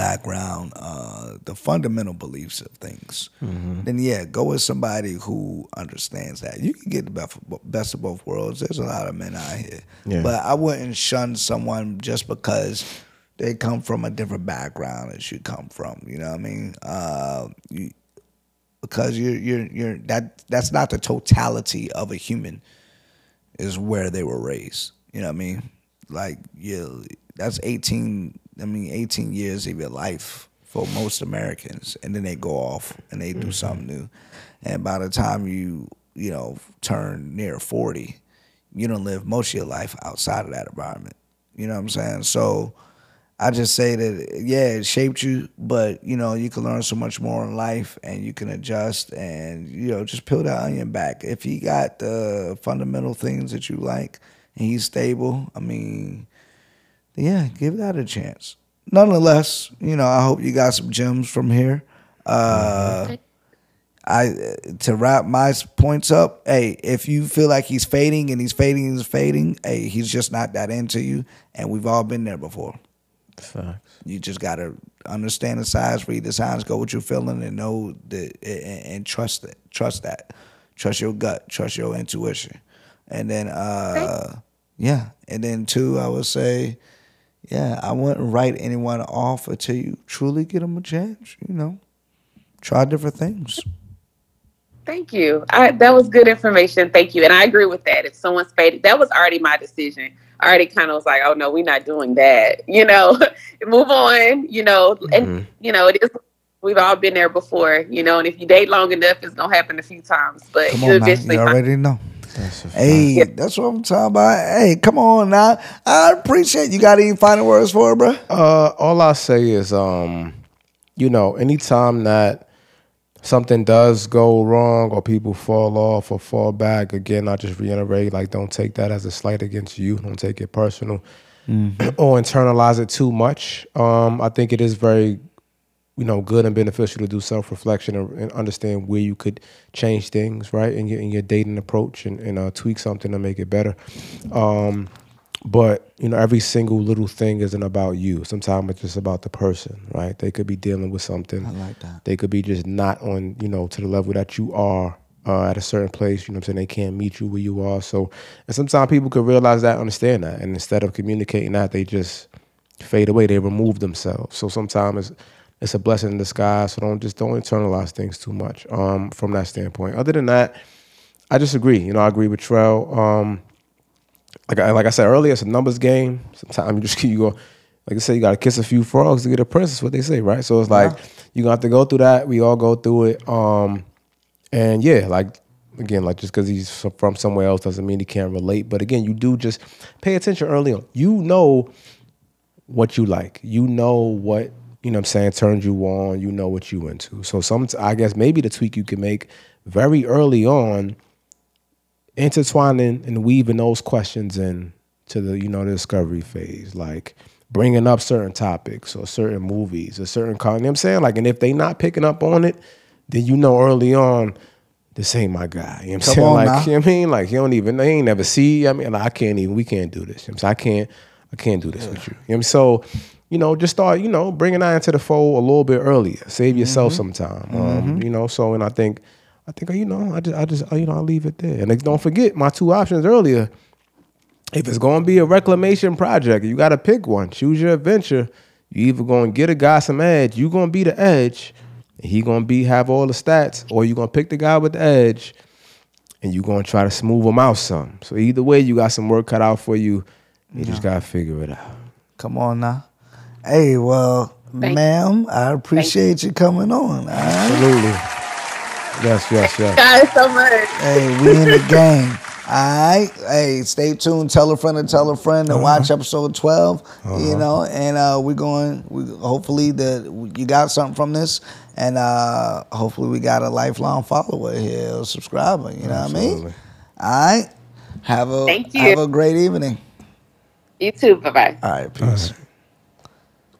background, uh, the fundamental beliefs of things, mm-hmm. then yeah, go with somebody who understands that. You can get the best, best of both worlds. There's a lot of men out here, yeah. but I wouldn't shun someone just because they come from a different background as you come from. You know what I mean? Uh, you, because you're you're you're that that's not the totality of a human. Is where they were raised. You know what I mean? Like yeah, that's eighteen. I mean, eighteen years of your life for most Americans, and then they go off and they do mm-hmm. something new. And by the time you you know turn near forty, you don't live most of your life outside of that environment. You know what I'm saying? So I just say that yeah, it shaped you, but you know you can learn so much more in life, and you can adjust, and you know just peel that onion back. If he got the fundamental things that you like, and he's stable, I mean, yeah, give that a chance. Nonetheless, you know I hope you got some gems from here. Uh, I to wrap my points up. Hey, if you feel like he's fading and he's fading and he's fading, hey, he's just not that into you, and we've all been there before. Facts. You just gotta understand the signs, read the signs, go what you're feeling, and know that, and, and trust it. Trust that. Trust your gut. Trust your intuition. And then, uh, yeah. And then two, I would say, yeah, I wouldn't write anyone off until you truly get them a chance. You know, try different things. Thank you. I, that was good information. Thank you. And I agree with that. If someone's faded, that was already my decision already kind of was like, oh no, we're not doing that. You know, move on. You know, and mm-hmm. you know it is. We've all been there before, you know, and if you date long enough, it's gonna happen a few times. But come you eventually you already know. That's hey, that's what I'm talking about. Hey, come on now. I appreciate you. Got any final words for it, bro? Uh, all I say is, um, you know, anytime that something does go wrong or people fall off or fall back, again, I just reiterate like, don't take that as a slight against you. Don't take it personal mm-hmm. or internalize it too much. Um, I think it is very, you know, good and beneficial to do self reflection and, and, understand where you could change things, right, in your in your dating approach and, and uh, tweak something to make it better. Um, but you know, every single little thing isn't about you. Sometimes it's just about the person, right? They could be dealing with something. I like that. They could be just not on, you know, to the level that you are uh, at a certain place. You know what I'm saying? They can't meet you where you are. So, and sometimes people could realize that, understand that, and instead of communicating that, they just fade away. They remove themselves. So sometimes it's a blessing in disguise. So don't just don't internalize things too much um, from that standpoint. Other than that, I just agree. You know, I agree with Trell. Um, like I, like I said earlier, it's a numbers game. Sometimes you just you go, like I said, you got to kiss a few frogs to get a princess. What they say, right? So it's like yeah. you gonna have to go through that. We all go through it. Um, and yeah, like again, like just because he's from somewhere else doesn't mean he can't relate. But again, you do just pay attention early on. You know what you like. You know what you know what I'm saying, turns you on, you know what you into. So some I guess maybe the tweak you can make very early on, intertwining and weaving those questions in to the, you know, the discovery phase. Like bringing up certain topics or certain movies or certain, con- you know what I'm saying? Like, and if they not picking up on it, then you know early on, this ain't my guy. You know what I'm Come saying? like, now. you know what I mean? Like, you don't even, they ain't never see. I mean, like, I can't even, we can't do this. You know? I can't, I can't do this with you. You know what I'm So, you know, just start, you know, bringing that into the fold a little bit earlier. Save yourself some time. Um, you know, so, and I think, I think, you know, I just, I just, you know, I'll leave it there. And don't forget my two options earlier. If it's going to be a reclamation project, you got to pick one. Choose your adventure. You either going to get a guy some edge, you going to be the edge, and he going to be have all the stats, or you going to pick the guy with the edge, and you going to try to smooth him out some. So either way, you got some work cut out for you. You just got to figure it out. Come on now. Hey, well, Thank- ma'am, I appreciate you coming on. All right? Absolutely. Yes, yes, yes. Guys, so much. Hey, we in the game. All right. Hey, stay tuned. Tell a friend to tell a friend to watch episode 12. You know, and uh, we're going, we, hopefully, that you got something from this. And uh, hopefully, we got a lifelong follower here, a subscriber. You know what I mean? Absolutely. All right. Have a, Thank you. have a great evening. You too. Bye bye. All right, peace.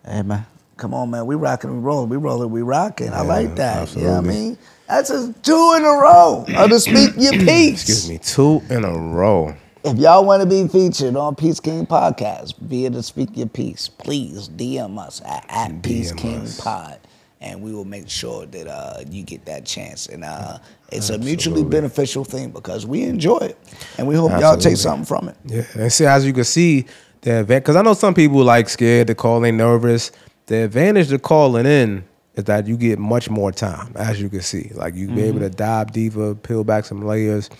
Hey man, come on, man. We rocking, we rolling, we rolling, we rocking. I like that. You know what I mean? That's a two in a row of the Speak Your Peace. Excuse me. Two in a row. If y'all want to be featured on Peace King Podcast via the Speak Your Peace, please DM us at, at Peace King us. Pod, and we will make sure that uh, you get that chance. And uh, it's a mutually beneficial thing because we enjoy it, and we hope y'all take something from it. Yeah, and see, as you can see, the event because I know some people like scared to call in, nervous. The advantage to calling in is that you get much more time, as you can see. Like you be able mm-hmm. to dive deeper, peel back some layers,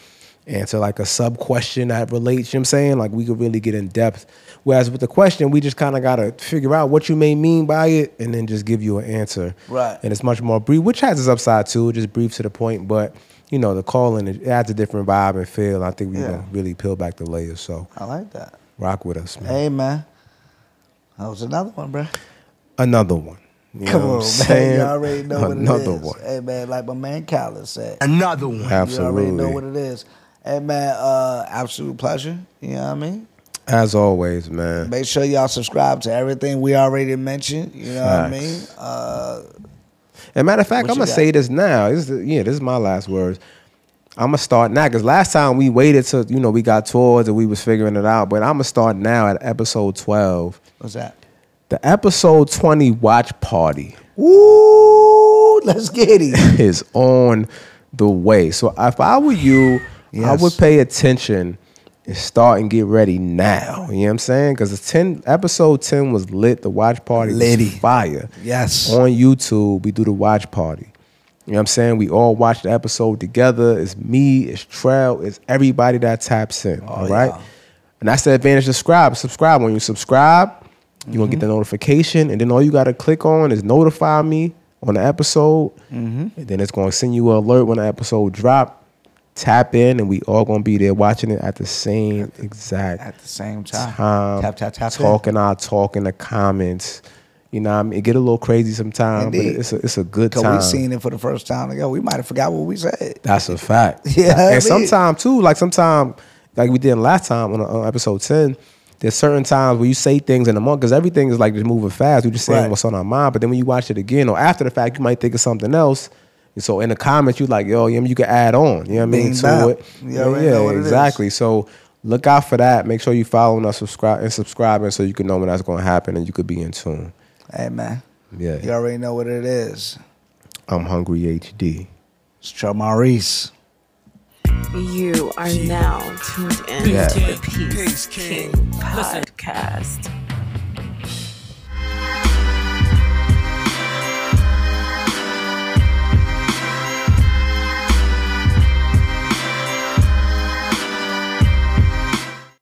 answer like a sub question that relates. You know what I'm saying? Like we could really get in depth. Whereas with the question, we just kind of gotta figure out what you may mean by it, and then just give you an answer. Right. And it's much more brief, which has its upside too, just brief to the point. But you know, the calling it adds a different vibe and feel. I think we Yeah. gonna really peel back the layers. So. I like that. Rock with us, man. Hey man, that was another one, bro. Another one. You know Come what I'm on, man. saying? You already know what it is. Another one. Hey, man, like my man Khaled said. Another one. Absolutely. You Absolutely. already know what it is. Hey, man, uh, absolute pleasure. You know what I mean? As always, man. Make sure y'all subscribe to everything we already mentioned. You know what I mean? Uh, And matter of fact, I'm gonna got? say this now. This is yeah, this is my last words. I'm gonna start now because last time we waited till you know we got tours and we was figuring it out. But I'm gonna start now at episode 12. what's that? The episode 20 watch party Ooh, Let's get it. is on the way. So if I were you, I would pay attention and start and get ready now. You know what I'm saying? Because the 10 episode 10 was lit. The watch party was fire. Yes. On YouTube, we do the watch party. You know what I'm saying? We all watch the episode together. It's me, it's Trell, it's everybody that taps in. all right. Oh, yeah. And that's the advantage of subscribe. Subscribe. When you subscribe, you're gonna Mm-hmm. get the notification, and then all you gotta click on is notify me on the episode. Mm-hmm. And then it's gonna send you an alert when the episode drop. Tap in, and we all gonna be there watching it at the same exact At the same time. time. Tap, tap, tap. in. Talking our talk in the comments. You know, what I mean, it get a little crazy sometimes, but it's a it's a good Because time. we seen it for the first time ago. We might have forgot what we said. That's a fact. Yeah, I mean- and sometimes too, like sometimes, like we did last time on, on episode ten. There's certain times where you say things in the month because everything is like just moving fast. We're just saying Right. what's on our mind, but then when you watch it again or after the fact, you might think of something else. And so in the comments, you like, yo, you, you can add on. You know what I mean? To it. You already know what it is. exactly. So look out for that. Make sure you following us, subscribe and subscribing so you can know when that's going to happen and you could be in tune. Hey, man. Yeah, You already know what it is. I'm hungry HD. It's Trell Maurice. You are now tuned in Yeah. to the Peace, Peace King, King. podcast.